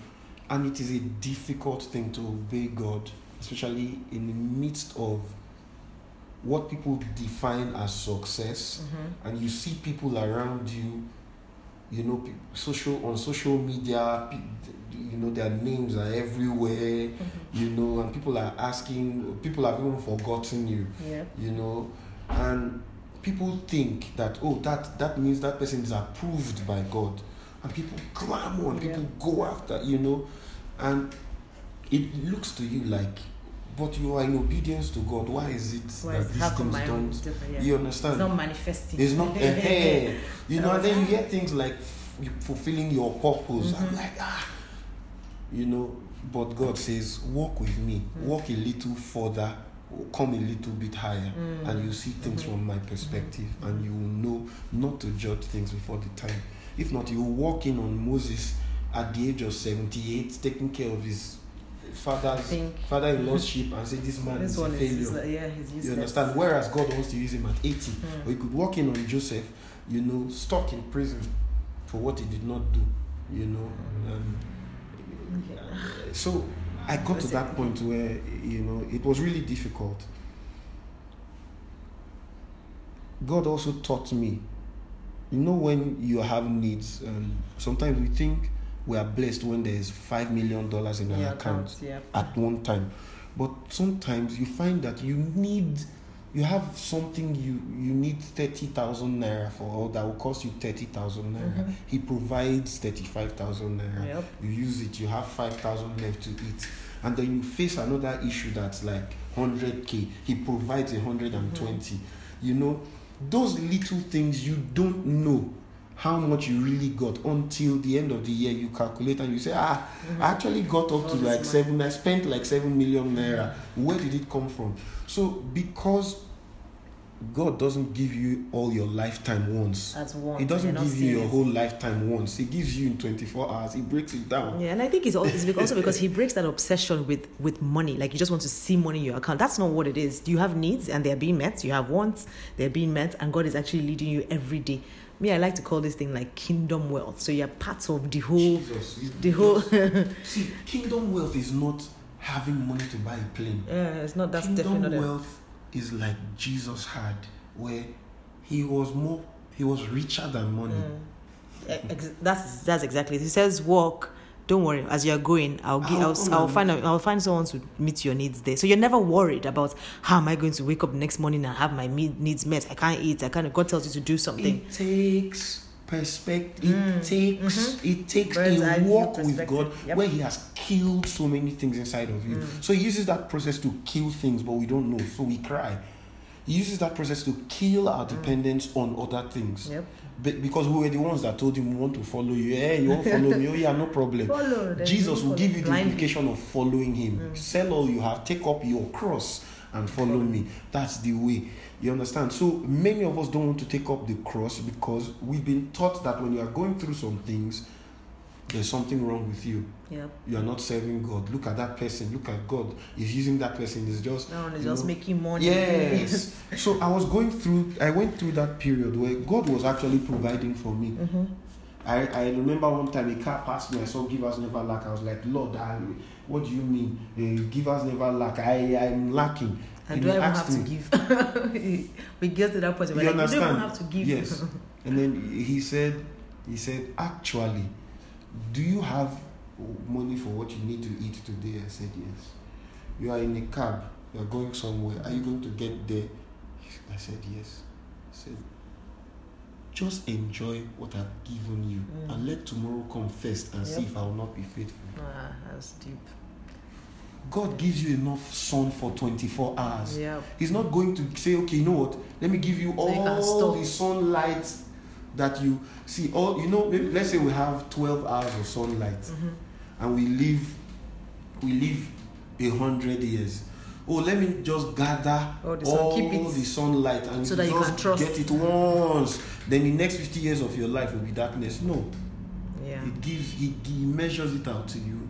Speaker 2: And it is a difficult thing to obey god especially in the midst of what people define as success
Speaker 1: Mhm.
Speaker 2: and you see people around you you know social on social media you know their names are everywhere
Speaker 1: Mhm.
Speaker 2: you know and people are asking people have even forgotten you
Speaker 1: Yep.
Speaker 2: you know and people think that oh that that means that person is approved by god and people clamor and
Speaker 1: Yeah.
Speaker 2: people go after you know and it looks to you like but you are in obedience to god why is it
Speaker 1: Why
Speaker 2: that
Speaker 1: is
Speaker 2: these things don't?
Speaker 1: Yeah.
Speaker 2: you understand?
Speaker 1: It's not manifesting.
Speaker 2: it's not <laughs> eh, you know and then you hear things like f- fulfilling your purpose i'm
Speaker 1: Mhm.
Speaker 2: like ah you know but god says walk with me
Speaker 1: Mm.
Speaker 2: walk a little further come a little bit higher
Speaker 1: Mm.
Speaker 2: and you see things
Speaker 1: Mhm.
Speaker 2: from my perspective and you will know not to judge things before the time if not you walk in on moses at the age of 78 taking care of his father's father-in-law's sheep and say this man
Speaker 1: this
Speaker 2: is a failure
Speaker 1: is yeah,
Speaker 2: you understand whereas god wants to use him at 80
Speaker 1: Mm.
Speaker 2: or he could walk in on Joseph, you know, stuck in prison for what he did not do, you know. Um,
Speaker 1: Okay.
Speaker 2: so I got to that point where, you know, it was really difficult. God also taught me, you know, when you have needs, um, sometimes we think we are blessed when there's $5 million in our
Speaker 1: Yeah,
Speaker 2: account
Speaker 1: yeah.
Speaker 2: at one time. But sometimes you find that you need, you have something you you need thirty thousand naira for, or that will cost you thirty thousand naira.
Speaker 1: Mhm.
Speaker 2: He provides thirty five thousand naira.
Speaker 1: Yep.
Speaker 2: You use it, you have five thousand left to eat, and then you face another issue that's like hundred k. He provides a hundred and twenty. You know, those little things you don't know how much you really got until the end of the year you calculate and you say ah
Speaker 1: Mhm.
Speaker 2: I actually got up to like seven. I spent like seven million naira. Where did it come from? So because God doesn't give you all your lifetime once.
Speaker 1: As one.
Speaker 2: He doesn't give you your
Speaker 1: serious.
Speaker 2: whole lifetime once. He gives you in 24 hours. He breaks it down.
Speaker 1: Yeah, and I think it's al- it's bec- also because he breaks that obsession with with money. Like you just want to see money in your account. That's not what it is. Do You have needs and they're being met. You have wants, they're being met, and God is actually leading you every day. Me, I like to call this thing like kingdom wealth. So you're part of the whole,
Speaker 2: Jesus.
Speaker 1: The whole. <laughs>
Speaker 2: See, kingdom wealth is not having money to buy a plane.
Speaker 1: yeah, it's not. That's
Speaker 2: kingdom
Speaker 1: definitely not. a-
Speaker 2: wealth is like Jesus had, where he was more, he was richer than money.
Speaker 1: Mm. Ex- That's that's exactly. it. He says, "Walk. Don't worry. As you're going, I'll give.
Speaker 2: I'll
Speaker 1: I'll,
Speaker 2: come
Speaker 1: I'll find. A, I'll find someone to meet your needs there. So you're never worried about how am I going to wake up next morning and have my needs met. I can't eat. I can't. God tells you to do something.
Speaker 2: It takes perspective.
Speaker 1: Mm,
Speaker 2: It takes it takes
Speaker 1: Bird's
Speaker 2: a walk with. God
Speaker 1: Yep.
Speaker 2: where He has killed so many things inside of you.
Speaker 1: Mm.
Speaker 2: So He uses that process to kill things, but we don't know, so we cry. He uses that process to kill our
Speaker 1: Mm.
Speaker 2: dependence on other things.
Speaker 1: Yep.
Speaker 2: Because we were the ones that told him we want to follow you. Yeah, you want to follow me? Oh yeah, no problem. <laughs>
Speaker 1: Follow.
Speaker 2: Jesus will give you the implication of following him.
Speaker 1: Mm.
Speaker 2: Sell all you have, take up your cross and follow me. That's the way. You understand? So many of us don't want to take up the cross because we've been taught that when you are going through some things, there's something wrong with you.
Speaker 1: Yep.
Speaker 2: You are not serving God. Look at that person. Look at God. He's using that person. He's just
Speaker 1: is
Speaker 2: you
Speaker 1: just
Speaker 2: know,
Speaker 1: making money.
Speaker 2: Yes. <laughs> so I was going through. I went through that period where God was actually providing for me.
Speaker 1: hmm
Speaker 2: I, I remember one time a car passed me. I saw "Give us never lack." I was like, "Lord, I, what do you mean? Uh, give us never lack? I I'm lacking."
Speaker 1: And
Speaker 2: And
Speaker 1: do I even have to give? <laughs> we get to that point where
Speaker 2: You
Speaker 1: like, you don't even
Speaker 2: understand?
Speaker 1: have to give.
Speaker 2: Yes. <laughs> And then he said, "He said, actually, do you have money for what you need to eat today?" I said, "Yes." You are in a cab. You are going somewhere. Are you going to get there? I said, "Yes." I said, "Just enjoy what I've given you,
Speaker 1: Mm.
Speaker 2: and let tomorrow come first, and see if I will not be faithful."
Speaker 1: Ah, that's deep.
Speaker 2: God gives you enough sun for 24 hours.
Speaker 1: Yeah.
Speaker 2: He's not going to say, okay, you know what? Let me give you
Speaker 1: So
Speaker 2: all the sunlight that you see. All you know, maybe, let's say we have 12 hours of sunlight
Speaker 1: hmm
Speaker 2: and we live we live a hundred years. Oh, let me just gather
Speaker 1: All the sun,
Speaker 2: all
Speaker 1: keep it
Speaker 2: the sunlight and
Speaker 1: so
Speaker 2: you
Speaker 1: that you
Speaker 2: just get it once. Then the next 50 years of your life will be darkness. No,
Speaker 1: Yeah.
Speaker 2: it gives he, he measures it out to you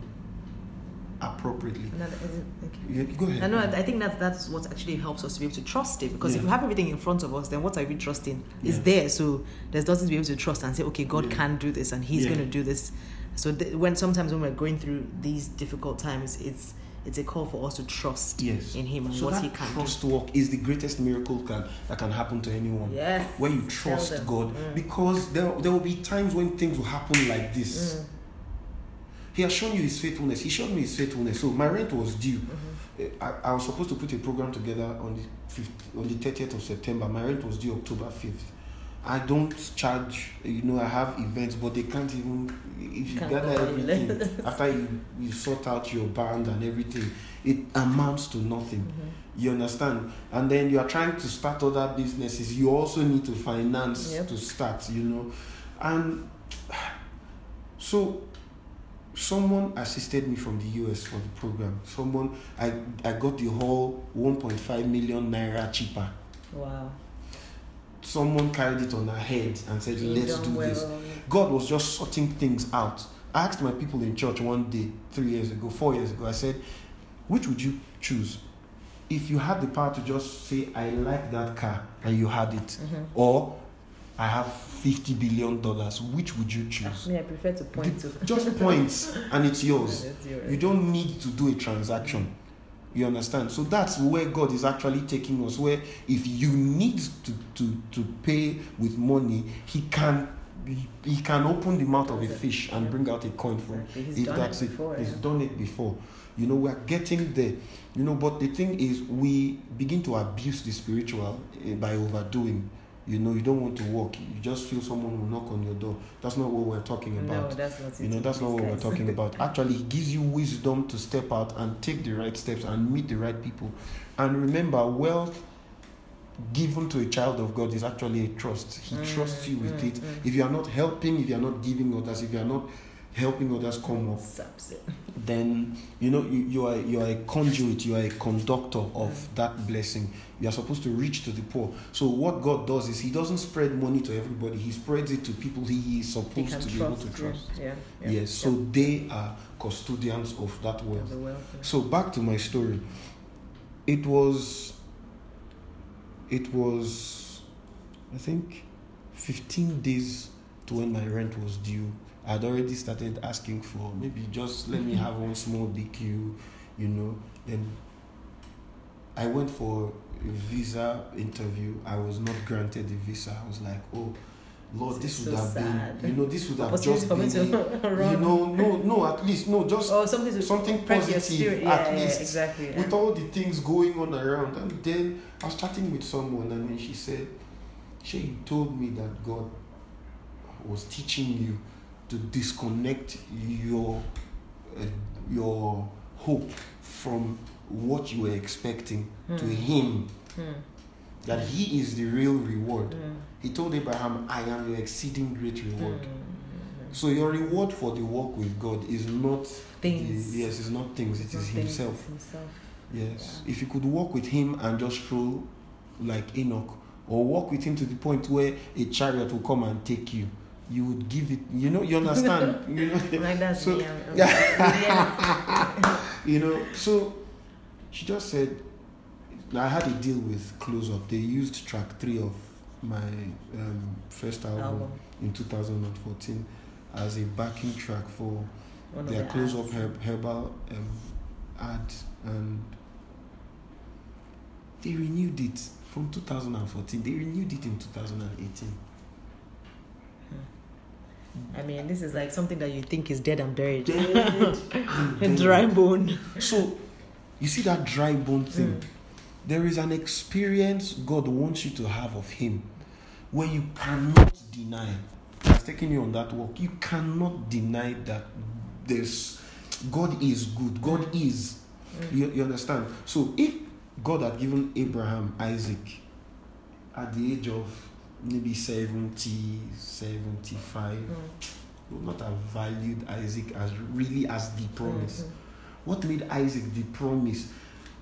Speaker 2: appropriately.
Speaker 1: That- okay.
Speaker 2: Yeah, go ahead.
Speaker 1: I know. I think that that's what actually helps us to be able to trust it. Because if
Speaker 2: Yeah.
Speaker 1: we have everything in front of us, then what are we trusting? It's
Speaker 2: Yeah.
Speaker 1: there, so there's nothing to be able to trust and say, okay, God can do this, and He's going to do this. So th- when sometimes when we're going through these difficult times, it's it's a call for us to trust
Speaker 2: Yes.
Speaker 1: in Him and
Speaker 2: So
Speaker 1: what
Speaker 2: that
Speaker 1: He can
Speaker 2: trust walk is the greatest miracle can, that can happen to anyone.
Speaker 1: do. Yes.
Speaker 2: When you trust. God,
Speaker 1: Mm.
Speaker 2: because there, there will be times when things will happen like this.
Speaker 1: Mm.
Speaker 2: He has shown you His faithfulness. He showed me His faithfulness. So my rent was due.
Speaker 1: Mhm.
Speaker 2: Uh, I, I was supposed to put a program together on the 5th, on the 30th of September. My rent was due October 5th. I don't charge, you know, I have events, but they can't even, if you
Speaker 1: Can't
Speaker 2: gather everything, <laughs> after you, you sort out your band and everything, it amounts to nothing.
Speaker 1: Mhm.
Speaker 2: You understand? And then you are trying to start other businesses. You also need to finance
Speaker 1: Yep.
Speaker 2: to start, you know. And <sighs> so someone assisted me from the US for the program. Someone I I got the whole 1.5 million naira cheaper.
Speaker 1: Wow.
Speaker 2: Someone carried it on her head and said,
Speaker 1: You've
Speaker 2: "Let's do
Speaker 1: well.
Speaker 2: this." God was just sorting things out. I asked my people in church one day, three years ago, four years ago, I said, which would you choose? If you had the power to just say, I like that car, and you had it,
Speaker 1: Mhm.
Speaker 2: or I have $50 billion, which would you choose?
Speaker 1: Me, I prefer to point to. <laughs>
Speaker 2: Just <laughs> points, and it's yours.
Speaker 1: Yours.
Speaker 2: You don't need to do a transaction. You understand? So that's where God is actually taking us. Where if you need to, to, to pay with money, He can he, can open the mouth of a fish and bring out a coin from
Speaker 1: Exactly. He's
Speaker 2: if
Speaker 1: done
Speaker 2: that's
Speaker 1: it before.
Speaker 2: He's
Speaker 1: yeah.
Speaker 2: done it before. You know, we're getting there. You know, but the thing is, we begin to abuse the spiritual eh, by overdoing. You know, you don't want to walk. You just feel someone will knock on your door. That's not what we're talking about.
Speaker 1: No, that's not.
Speaker 2: You know, that's not what we're talking about. <laughs> Actually, it gives you wisdom to step out and take the right steps and meet the right people. And remember, wealth given to a child of God is actually a trust. He
Speaker 1: Mm,
Speaker 2: trusts you with
Speaker 1: mm,
Speaker 2: it.
Speaker 1: mm.
Speaker 2: If you are not helping, if you are not giving others, if you are not helping others come up, then you know you, you are you are a conduit, you are a conductor of that blessing. You are supposed to reach to the poor. So what God does is He doesn't spread money to everybody. He spreads it to people He is supposed to be able to trust.
Speaker 1: Yeah. yeah,
Speaker 2: Yes, so they are custodians of that wealth.
Speaker 1: Wealth. yeah.
Speaker 2: So back to my story. It was it was I think 15 days to when my rent was due. I'd already started asking for maybe just let me have one small DQ, you know. Then I went for a visa interview. I was not granted the visa. I was like, oh Lord, this
Speaker 1: This
Speaker 2: would
Speaker 1: so
Speaker 2: have
Speaker 1: sad.
Speaker 2: been, you know, this would have just been, <laughs> you know, no, no, at least, no, just
Speaker 1: Oh, something
Speaker 2: something positive,
Speaker 1: spirit.
Speaker 2: at
Speaker 1: yeah, yeah,
Speaker 2: least,
Speaker 1: exactly. yeah.
Speaker 2: with all the things going on around. And then I was chatting with someone, and then she said, she told me that God was teaching you to disconnect your uh, your hope from what you were expecting to
Speaker 1: Hmm.
Speaker 2: Him.
Speaker 1: Hmm.
Speaker 2: that he is the real reward.
Speaker 1: Mm.
Speaker 2: He told Abraham, I am your exceeding great reward.
Speaker 1: Mm.
Speaker 2: So your reward for the walk with God is not
Speaker 1: Things.
Speaker 2: The, yes, it's not things, it is himself.
Speaker 1: himself.
Speaker 2: Yes. If you could walk with him and just stroll like Enoch, or walk with him to the point where a chariot will come and take you, you would give it. You know, you understand. <laughs> you know,
Speaker 1: Like that's
Speaker 2: So-
Speaker 1: me. I'm- I'm- yeah. <laughs>
Speaker 2: you know. So she just said, I had a deal with Close Up. They used track three of my um, first album,
Speaker 1: Album.
Speaker 2: in 2014 as a backing track for
Speaker 1: One
Speaker 2: their
Speaker 1: the
Speaker 2: Close
Speaker 1: ads.
Speaker 2: Up herb, herbal um, ad, and they renewed it from 2014. They renewed it in 2018.
Speaker 1: I mean, this is like something that you think is dead and buried.
Speaker 2: Dead. <laughs>
Speaker 1: A dry bone.
Speaker 2: So, you see that dry bone thing?
Speaker 1: Mm.
Speaker 2: There is an experience God wants you to have of Him where you cannot deny. He's taking you on that walk. You cannot deny that there's God is good. God is.
Speaker 1: Mm.
Speaker 2: You, you understand? So, if God had given Abraham Isaac at the age of maybe 70, 75,
Speaker 1: Mm.
Speaker 2: would not have valued Isaac as really as the promise.
Speaker 1: Mm,
Speaker 2: What made Isaac the promise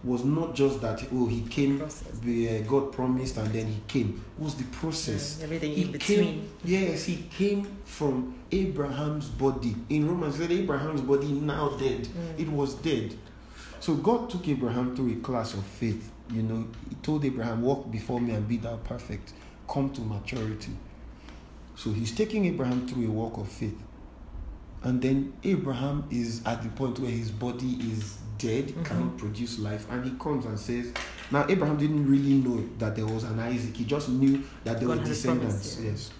Speaker 2: was not just that oh he came, the, uh, God promised and then he came. It was the process.
Speaker 1: Mm, Everything
Speaker 2: He
Speaker 1: in
Speaker 2: came,
Speaker 1: between.
Speaker 2: yes, he came from Abraham's body. In Romans, said Abraham's body now dead.
Speaker 1: Mm.
Speaker 2: It was dead. So God took Abraham through a class of faith. You know, He told Abraham, "Walk before me and be thou perfect. Come to maturity." So He's taking Abraham through a walk of faith, and then Abraham is at the point where his body is dead,
Speaker 1: Mhm.
Speaker 2: cannot produce life, and he comes and says, "Now Abraham didn't really know that there was an Isaac. He just knew that there
Speaker 1: God
Speaker 2: were
Speaker 1: had promised,
Speaker 2: descendants."
Speaker 1: yeah.
Speaker 2: Yes.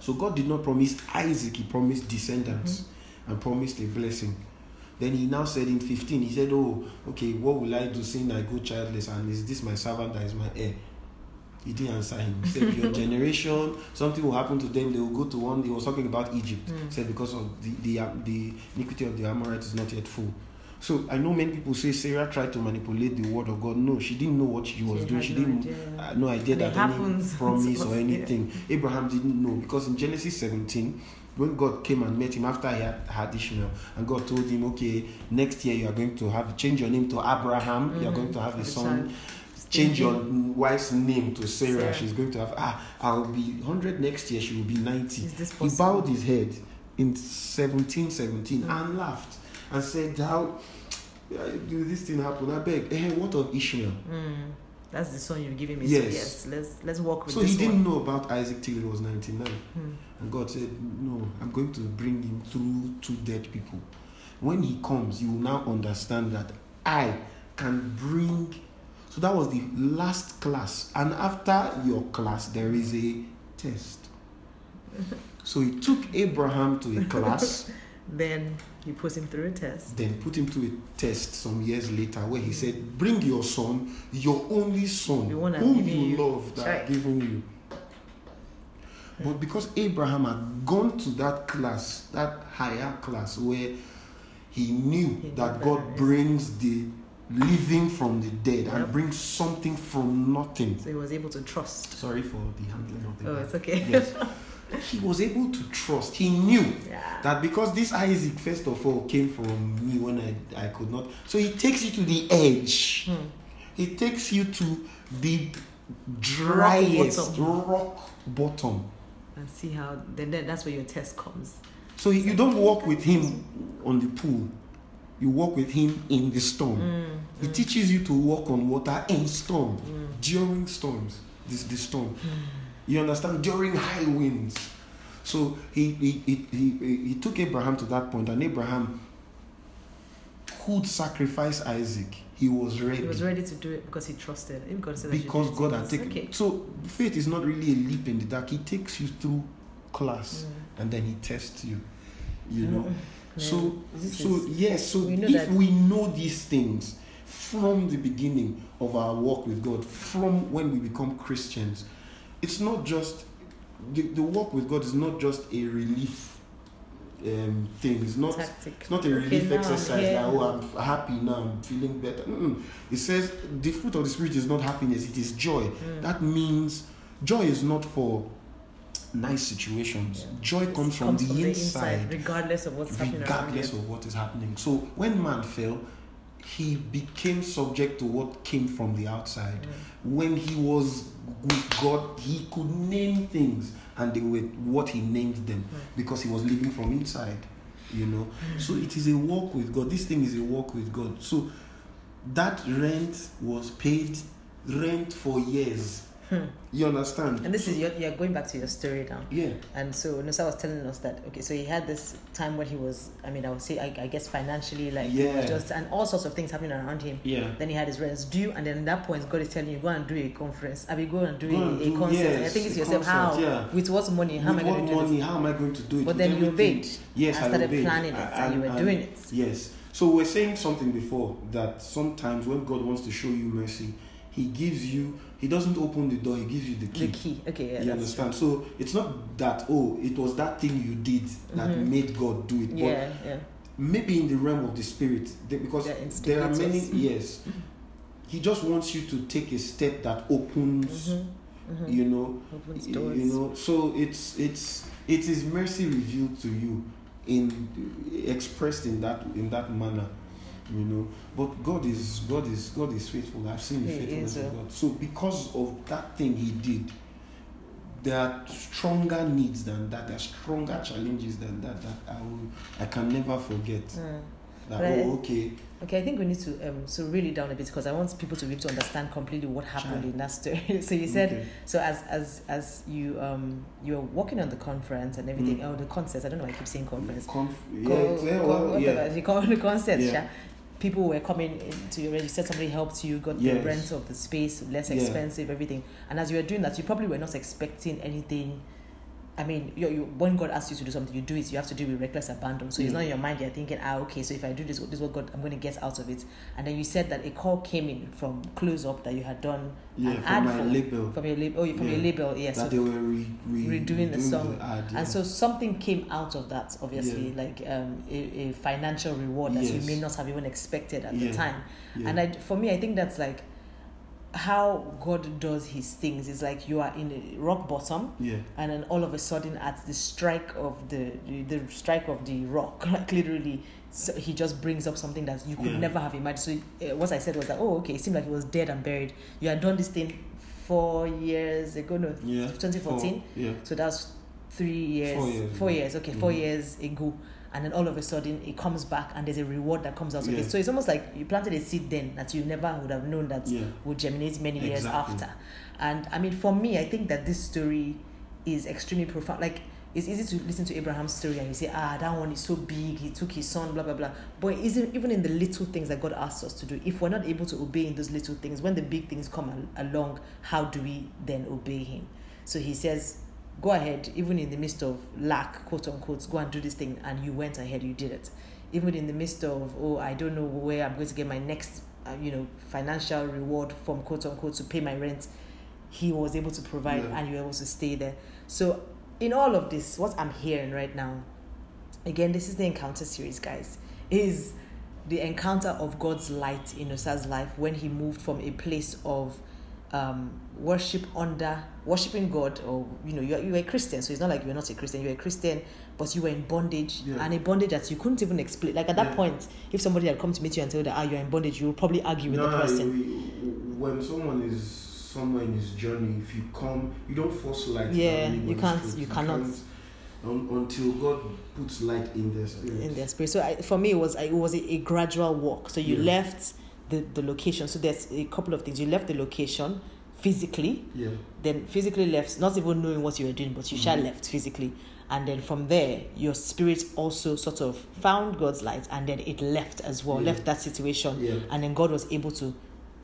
Speaker 2: So God did not promise Isaac; He promised descendants and promised a blessing. Then he now said in 15, he said, Oh, okay, what will I do seeing I go childless? And is this my servant that is my heir? He didn't answer him. He said, Your <laughs> generation, something will happen to them. They will go to one. He was talking about Egypt.
Speaker 1: Mm.
Speaker 2: He said, Because of the, the, uh, the iniquity of the Amorites is not yet full. So I know many people say Sarah tried to manipulate the word of God. No, she didn't know what she was
Speaker 1: She
Speaker 2: doing. She
Speaker 1: no
Speaker 2: didn't
Speaker 1: idea.
Speaker 2: uh, no idea that any <laughs> promise or
Speaker 1: Yeah.
Speaker 2: anything. Abraham didn't know because in Genesis 17, when God came and met him after he had, had Ishmael, and God told him, Okay, next year you are going to have change your name to Abraham, you are
Speaker 1: Mhm.
Speaker 2: going to have a son. Change your wife's name to Sarah.
Speaker 1: Sarah.
Speaker 2: She's going to have ah, I'll be 100 next year, she will be 90. He bowed his head in 17, 17
Speaker 1: Mm.
Speaker 2: and laughed and said, How uh, do this thing happen? I beg, eh, what of Ishmael?
Speaker 1: Mm. That's the son you've given me.
Speaker 2: Yes.
Speaker 1: So yes, let's let's walk with
Speaker 2: So he didn't
Speaker 1: one.
Speaker 2: know about Isaac till he was 99.
Speaker 1: Mm.
Speaker 2: And God said, No, I'm going to bring him through two dead people. When he comes, you will now understand that I can bring. So that was the last class. And after your class, there is a test. So he took Abraham to a class, <laughs>
Speaker 1: Then he put him through a test.
Speaker 2: then put him to a test some years later where he said, Bring your son, your only son, whom you
Speaker 1: you."
Speaker 2: love, that I've given you. But because Abraham had gone to that class, that higher class, where he knew
Speaker 1: He knew
Speaker 2: that God brings the living from the dead and bring something from nothing.
Speaker 1: So he was able to trust.
Speaker 2: Sorry for the handling of the
Speaker 1: Oh, it's okay.
Speaker 2: Yes. he was able to trust. He knew
Speaker 1: yeah.
Speaker 2: that because this Isaac, first of all, came from me when I, I could not. So he takes you to the edge.
Speaker 1: Hmm.
Speaker 2: He takes you to the driest
Speaker 1: bottom.
Speaker 2: rock bottom.
Speaker 1: And see how then, then that's where your test comes.
Speaker 2: So you don't walk with him on the pool. You walk with him in the storm.
Speaker 1: Mm,
Speaker 2: He
Speaker 1: mm,
Speaker 2: teaches you to walk on water in storm,
Speaker 1: mm,
Speaker 2: during storms. This the storm.
Speaker 1: mm.
Speaker 2: You understand? During high winds. So he he, he, he, he took Abraham to that point, and Abraham could sacrifice Isaac. He was ready.
Speaker 1: He was ready to do it because he trusted. If God said
Speaker 2: because God had taken.
Speaker 1: Okay.
Speaker 2: So faith is not really a leap in the dark. He takes you through class,
Speaker 1: Mm.
Speaker 2: and then he tests you. You know. <laughs> So so yes. So
Speaker 1: we
Speaker 2: if we know these things from the beginning of our walk with God, from when we become Christians, it's not just the, the walk with God is not just a relief. um, thing. It's not.
Speaker 1: Tactic.
Speaker 2: It's not a
Speaker 1: Okay,
Speaker 2: relief
Speaker 1: I'm
Speaker 2: exercise
Speaker 1: here.
Speaker 2: that oh I'm happy now I'm feeling better. Mm-mm. It says the fruit of the spirit is not happiness; it is joy.
Speaker 1: Mm.
Speaker 2: That means joy is not for nice situations.
Speaker 1: Yeah.
Speaker 2: Joy
Speaker 1: It
Speaker 2: comes from, the, inside,
Speaker 1: regardless of what's happening
Speaker 2: regardless of what is happening. So when man fell, he became subject to what came from the outside.
Speaker 1: Mm.
Speaker 2: When he was with God, he could name things, and they were what he named them
Speaker 1: Mm.
Speaker 2: because he was living from inside. You know, so it is a walk with God. This thing is a walk with God. So that rent was paid rent for years.
Speaker 1: Hmm.
Speaker 2: You understand?
Speaker 1: And this is you're, you're going back to your story now.
Speaker 2: yeah.
Speaker 1: And so Nosa was telling us that okay, so he had this time when he was, I mean, I would say, I, I guess financially, like
Speaker 2: Yeah.
Speaker 1: just and all sorts of things happening around him.
Speaker 2: Yeah.
Speaker 1: Then he had his rents due, and then at that point, God is telling you go and do a conference. I mean, go and do
Speaker 2: Go
Speaker 1: a,
Speaker 2: and
Speaker 1: a
Speaker 2: do-
Speaker 1: concert.
Speaker 2: yes,
Speaker 1: I think it's
Speaker 2: a
Speaker 1: yourself
Speaker 2: concert,
Speaker 1: how
Speaker 2: yeah.
Speaker 1: with what money? How
Speaker 2: With
Speaker 1: am I going to do
Speaker 2: money?
Speaker 1: this?
Speaker 2: How am I going to do it?
Speaker 1: But then you obeyed.
Speaker 2: Yes,
Speaker 1: and
Speaker 2: I
Speaker 1: started
Speaker 2: obeyed.
Speaker 1: planning it, and, you were
Speaker 2: and-
Speaker 1: doing it.
Speaker 2: Yes. So we're saying something before that sometimes when God wants to show you mercy, He gives you. He doesn't open the door. He gives you the key.
Speaker 1: The key. Okay, yeah,
Speaker 2: you understand? So it's not that oh, it was that thing you did that
Speaker 1: Mhm.
Speaker 2: made God do it.
Speaker 1: true. Yeah, yeah.
Speaker 2: Maybe in the realm of the spirit, they- because there are many. <laughs> Yes. He just wants you to take a step that opens.
Speaker 1: Mhm, mhm.
Speaker 2: You know,
Speaker 1: Opens doors.
Speaker 2: you know so it's it's it is mercy revealed to you in expressed in that in that manner you know but god is god is god is faithful i've seen the
Speaker 1: He
Speaker 2: faithfulness of god so because of that thing he did there are stronger needs than that there are stronger challenges than that that i will i can never forget
Speaker 1: Mm.
Speaker 2: that oh okay
Speaker 1: Okay, I think we need to um so really down a bit because I want people to be able to understand completely what happened in that story. <laughs> so you said
Speaker 2: okay.
Speaker 1: so as as as you um you were working on the conference and everything.
Speaker 2: Mm.
Speaker 1: Oh, the concerts. I don't know. why I keep saying conference.
Speaker 2: Conf- yeah,
Speaker 1: Co-
Speaker 2: yeah, well, yeah.
Speaker 1: you call the concerts.
Speaker 2: Yeah.
Speaker 1: Yeah. People were coming into your register. Somebody helped you, got the rent of the space, less
Speaker 2: Yeah.
Speaker 1: expensive, everything. And as you were doing that, you probably were not expecting anything. I mean, you, you, when God asks you to do something, you do it. You have to do it with reckless abandon. So it's
Speaker 2: Mm.
Speaker 1: not in your mind. You're thinking, ah, okay. So if I do this, this is what God, I'm going to get out of it. And then you said that a call came in from close up that you had done
Speaker 2: yeah
Speaker 1: an
Speaker 2: from
Speaker 1: ad for-
Speaker 2: label
Speaker 1: from your label. Oh, from your
Speaker 2: Yeah.
Speaker 1: label, yeah.
Speaker 2: that
Speaker 1: So
Speaker 2: they were re- re-
Speaker 1: redoing the song.
Speaker 2: ad, yeah.
Speaker 1: and so something came out of that, obviously, like um, a, a financial reward that you may not have even expected at the time. And I, for me, I think that's like how God does his things. is like you are in a rock bottom,
Speaker 2: yeah
Speaker 1: and then all of a sudden, at the strike of the the strike of the rock, <laughs> like literally, so he just brings up something that you could
Speaker 2: Yeah.
Speaker 1: never have imagined. So uh, what I said was that, oh, okay, it seemed like it was dead and buried. You had done this thing four years ago, no,
Speaker 2: yeah
Speaker 1: 2014.
Speaker 2: Four, yeah
Speaker 1: So that's three years.
Speaker 2: Four years
Speaker 1: Four years. Okay, four
Speaker 2: Mhm.
Speaker 1: years ago. And then all of a sudden it comes back and there's a reward that comes out of
Speaker 2: Yeah.
Speaker 1: it. So it's almost like you planted a seed then that you never would have known that
Speaker 2: yeah
Speaker 1: would germinate many years after. And I mean, for me, I think that this story is extremely profound. Like, it's easy to listen to Abraham's story and you say, ah, that one is so big, he took his son, blah, blah, blah. But isn't even in the little things that God asks us to do, if we're not able to obey in those little things, when the big things come al- along, how do we then obey him? So he says, go ahead, even in the midst of lack, quote unquote, go and do this thing. And you went ahead, you did it. Even in the midst of, oh, I don't know where I'm going to get my next, uh, you know, financial reward from quote unquote to pay my rent, he was able to provide
Speaker 2: Yeah.
Speaker 1: and you were able to stay there. So, in all of this, what I'm hearing right now, again, this is the encounter series, guys, is the encounter of God's light in Nosa's life when he moved from a place of um, worship under worshiping God, or you know, you're, you're a Christian, so it's not like you're not a Christian, you're a Christian, but you were in bondage
Speaker 2: Yeah.
Speaker 1: and a bondage that you couldn't even explain. Like at that
Speaker 2: Yeah.
Speaker 1: point, if somebody had come to meet you and tell you that ah, you're in bondage, you would probably argue with the person.
Speaker 2: when someone is somewhere in his journey, if you come, you don't force light.
Speaker 1: Yeah, you can't-
Speaker 2: throat.
Speaker 1: you cannot.
Speaker 2: can't un, until God puts light in their spirit.
Speaker 1: in their spirit. So I, for me, it was it was a, a gradual walk. So you
Speaker 2: Yeah.
Speaker 1: left the the location. So there's a couple of things. You left the location physically,
Speaker 2: Yeah,
Speaker 1: then physically left, not even knowing what you were doing, but you shall
Speaker 2: Mhm.
Speaker 1: left physically. And then from there, your spirit also sort of found God's light, and then it left as well,
Speaker 2: Yeah.
Speaker 1: left that situation,
Speaker 2: yeah,
Speaker 1: and then God was able to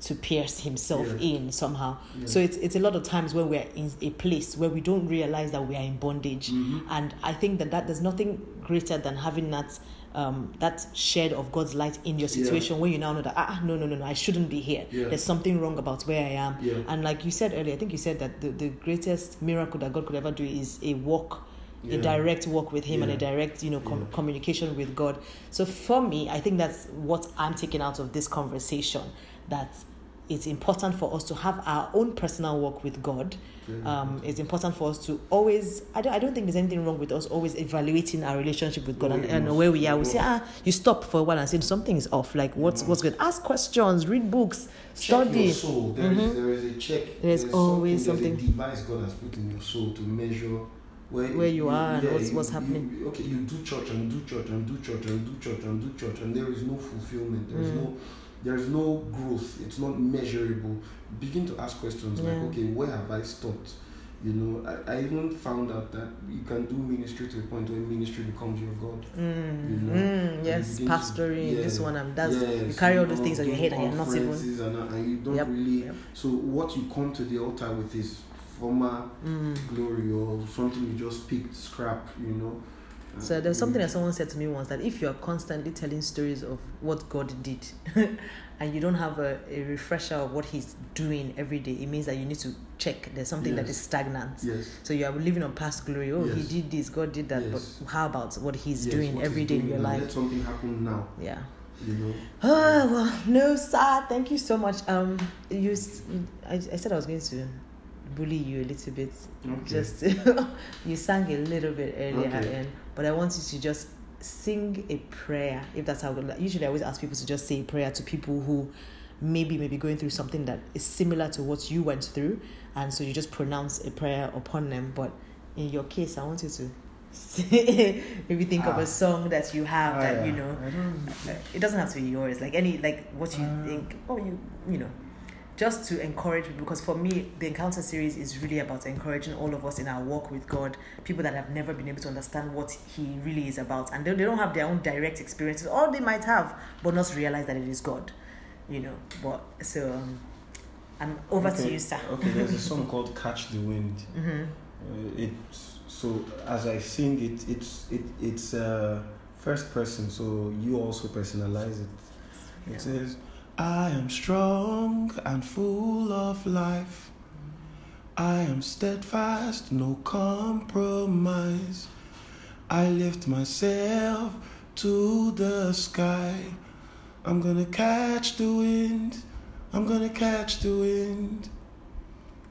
Speaker 1: to pierce Himself
Speaker 2: Yeah.
Speaker 1: in somehow.
Speaker 2: yeah.
Speaker 1: So it's it's a lot of times where we're in a place where we don't realize that we are in bondage,
Speaker 2: Mhm.
Speaker 1: and I think that, that there's nothing greater than having that um, that shed of God's light in your
Speaker 2: Yeah.
Speaker 1: situation where you now know that ah no no no no I shouldn't be here.
Speaker 2: Yeah.
Speaker 1: There's something wrong about where I am.
Speaker 2: Yeah.
Speaker 1: And like you said earlier, I think you said that the, the greatest miracle that God could ever do is a walk, a direct walk with Him and a direct, you know, com-
Speaker 2: Yeah.
Speaker 1: communication with God. So for me, I think that's what I'm taking out of this conversation. That it's important for us to have our own personal walk with God. Um, it's important for us to always. I don't. I don't think there's anything wrong with us always evaluating our relationship with God and, and where we are. We say, ah, you stop for a while and say something is off. Like what's what's good? Ask questions, read books,
Speaker 2: Check
Speaker 1: study.
Speaker 2: your soul. There is-
Speaker 1: Mhm.
Speaker 2: there is a check.
Speaker 1: There's always
Speaker 2: There's
Speaker 1: something.
Speaker 2: a device God has put in your soul to measure where,
Speaker 1: Where you are and what's-
Speaker 2: you-
Speaker 1: what's
Speaker 2: you-
Speaker 1: happening.
Speaker 2: okay, you do church and do church and do church and do church and do church, and there is no fulfillment. There is
Speaker 1: Mm.
Speaker 2: no, there is no growth. It's not measurable. Begin to ask questions like, okay, where have I stopped? You know, I, I even found out that you can do ministry to a point where ministry becomes your God.
Speaker 1: Mm,
Speaker 2: You know,
Speaker 1: mm, yes,
Speaker 2: you begin to-
Speaker 1: pastoring. this
Speaker 2: yeah,
Speaker 1: one, and that's
Speaker 2: Yes,
Speaker 1: you carry all those things on your head, and you're not even.
Speaker 2: And, and you don't
Speaker 1: Yep,
Speaker 2: really.
Speaker 1: yep.
Speaker 2: So what you come to the altar with is former
Speaker 1: Mm.
Speaker 2: glory or something you just picked, scrap. You know.
Speaker 1: So there's something that someone said to me once that if you are constantly telling stories of what God did <laughs> and you don't have a, a refresher of what He's doing every day, it means that you need to check. There's something that
Speaker 2: Yes.
Speaker 1: is stagnant.
Speaker 2: Yes.
Speaker 1: So you are living on past glory. Oh,
Speaker 2: Yes.
Speaker 1: He did this, God did that.
Speaker 2: Yes.
Speaker 1: But how about what He's doing
Speaker 2: what
Speaker 1: every
Speaker 2: he's
Speaker 1: day in your life?
Speaker 2: Let something happen now.
Speaker 1: Yeah.
Speaker 2: You know.
Speaker 1: Oh <sighs> well, no, sir. Thank you so much. Um, you, I, I said I was going to bully you a little bit.
Speaker 2: Okay.
Speaker 1: Just <laughs> you sang a little bit earlier,
Speaker 2: Okay.
Speaker 1: and but I want you to just sing a prayer. If that's how. Usually, I always ask people to just say a prayer to people who maybe maybe going through something that is similar to what you went through, and so you just pronounce a prayer upon them. But in your case, I want you to. <laughs> Maybe think of
Speaker 2: Ah.
Speaker 1: a song that you have
Speaker 2: Ah,
Speaker 1: that
Speaker 2: yeah.
Speaker 1: you know it doesn't have to be yours like any like what you
Speaker 2: Uh,
Speaker 1: think oh you you know just to encourage people because for me the encounter series is really about encouraging all of us in our walk with god people that have never been able to understand what he really is about and they, they don't have their own direct experiences or they might have but not realize that it is god you know but so um, i'm over to you sir
Speaker 2: Okay, there's a song called "Catch the Wind." <laughs>
Speaker 1: hmm
Speaker 2: Uh, it's so as I sing it, it's it it's uh, first person, so you also personalize it. It
Speaker 1: Yeah.
Speaker 2: says, "I am strong and full of life. I am steadfast, no compromise. I lift myself to the sky. I'm gonna catch the wind. I'm gonna catch the wind."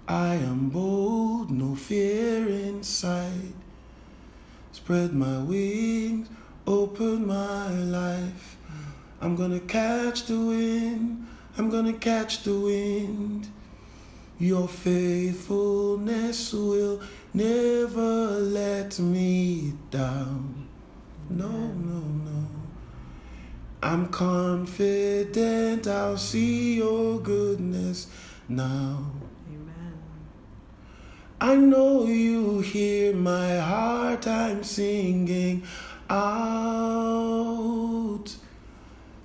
Speaker 2: I am bold, no fear inside. Spread my wings, open my life. I'm gonna catch the wind, I'm gonna catch the wind. Your faithfulness will never let me down. No, no, no. I'm confident I'll see your goodness now.
Speaker 1: amen
Speaker 2: I know you hear my heart, I'm singing out.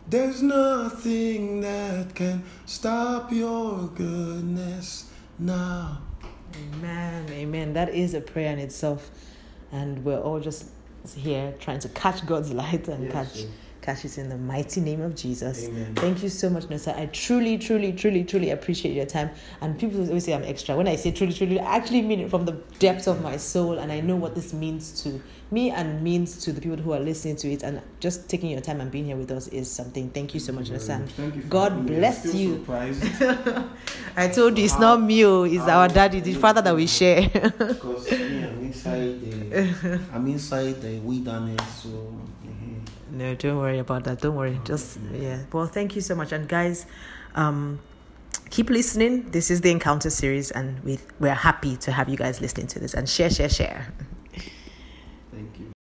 Speaker 2: There's nothing that can stop your goodness now.
Speaker 1: Amen. Amen. That is a prayer in itself. And we're all just here trying to catch God's light and
Speaker 2: Yes,
Speaker 1: catch
Speaker 2: yes.
Speaker 1: It in the mighty name of Jesus.
Speaker 2: Amen.
Speaker 1: Thank you so much, Nosa. I truly, truly, truly, truly appreciate your time. And people always say I'm extra. When I say truly, truly, I actually mean it from the depths of my soul. And I know what this means to me and means to the people who are listening to it. And just taking your time and being here with us is something. Thank you so much, Nosa.
Speaker 2: Thank you
Speaker 1: God. Bless you. <laughs> I told you it's not me, oh, it's
Speaker 2: How-
Speaker 1: our daddy, the father that we share.
Speaker 2: because me, I'm inside the, I'm inside the wilderness. So.
Speaker 1: No, don't worry about that. Don't worry. Just yeah. Well, thank you so much, and guys, um, keep listening. This is the Encounter series, and we we're happy to have you guys listening to this and share, share, share. <laughs>
Speaker 2: thank you.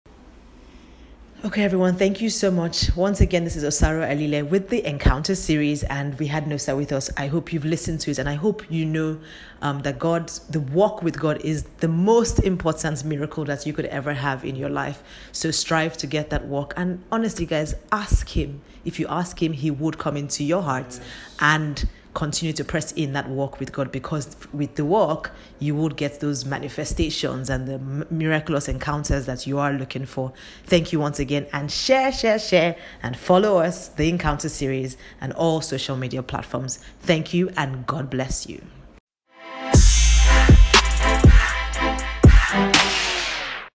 Speaker 1: Okay, everyone, thank you so much. Once again, this is Osaro Alile with the Encounter series, and we had Nosa with us. I hope you've listened to it, and I hope you know um, that God, the walk with God, is the most important miracle that you could ever have in your life. So strive to get that walk. And honestly, guys, ask Him. If you ask Him, He would come into your heart and continue to press in that walk with God because with the walk you would get those manifestations and the miraculous encounters that you are looking for. Thank you once again and share, share, share and follow us, the Encounter series, and all social media platforms. Thank you and God bless you.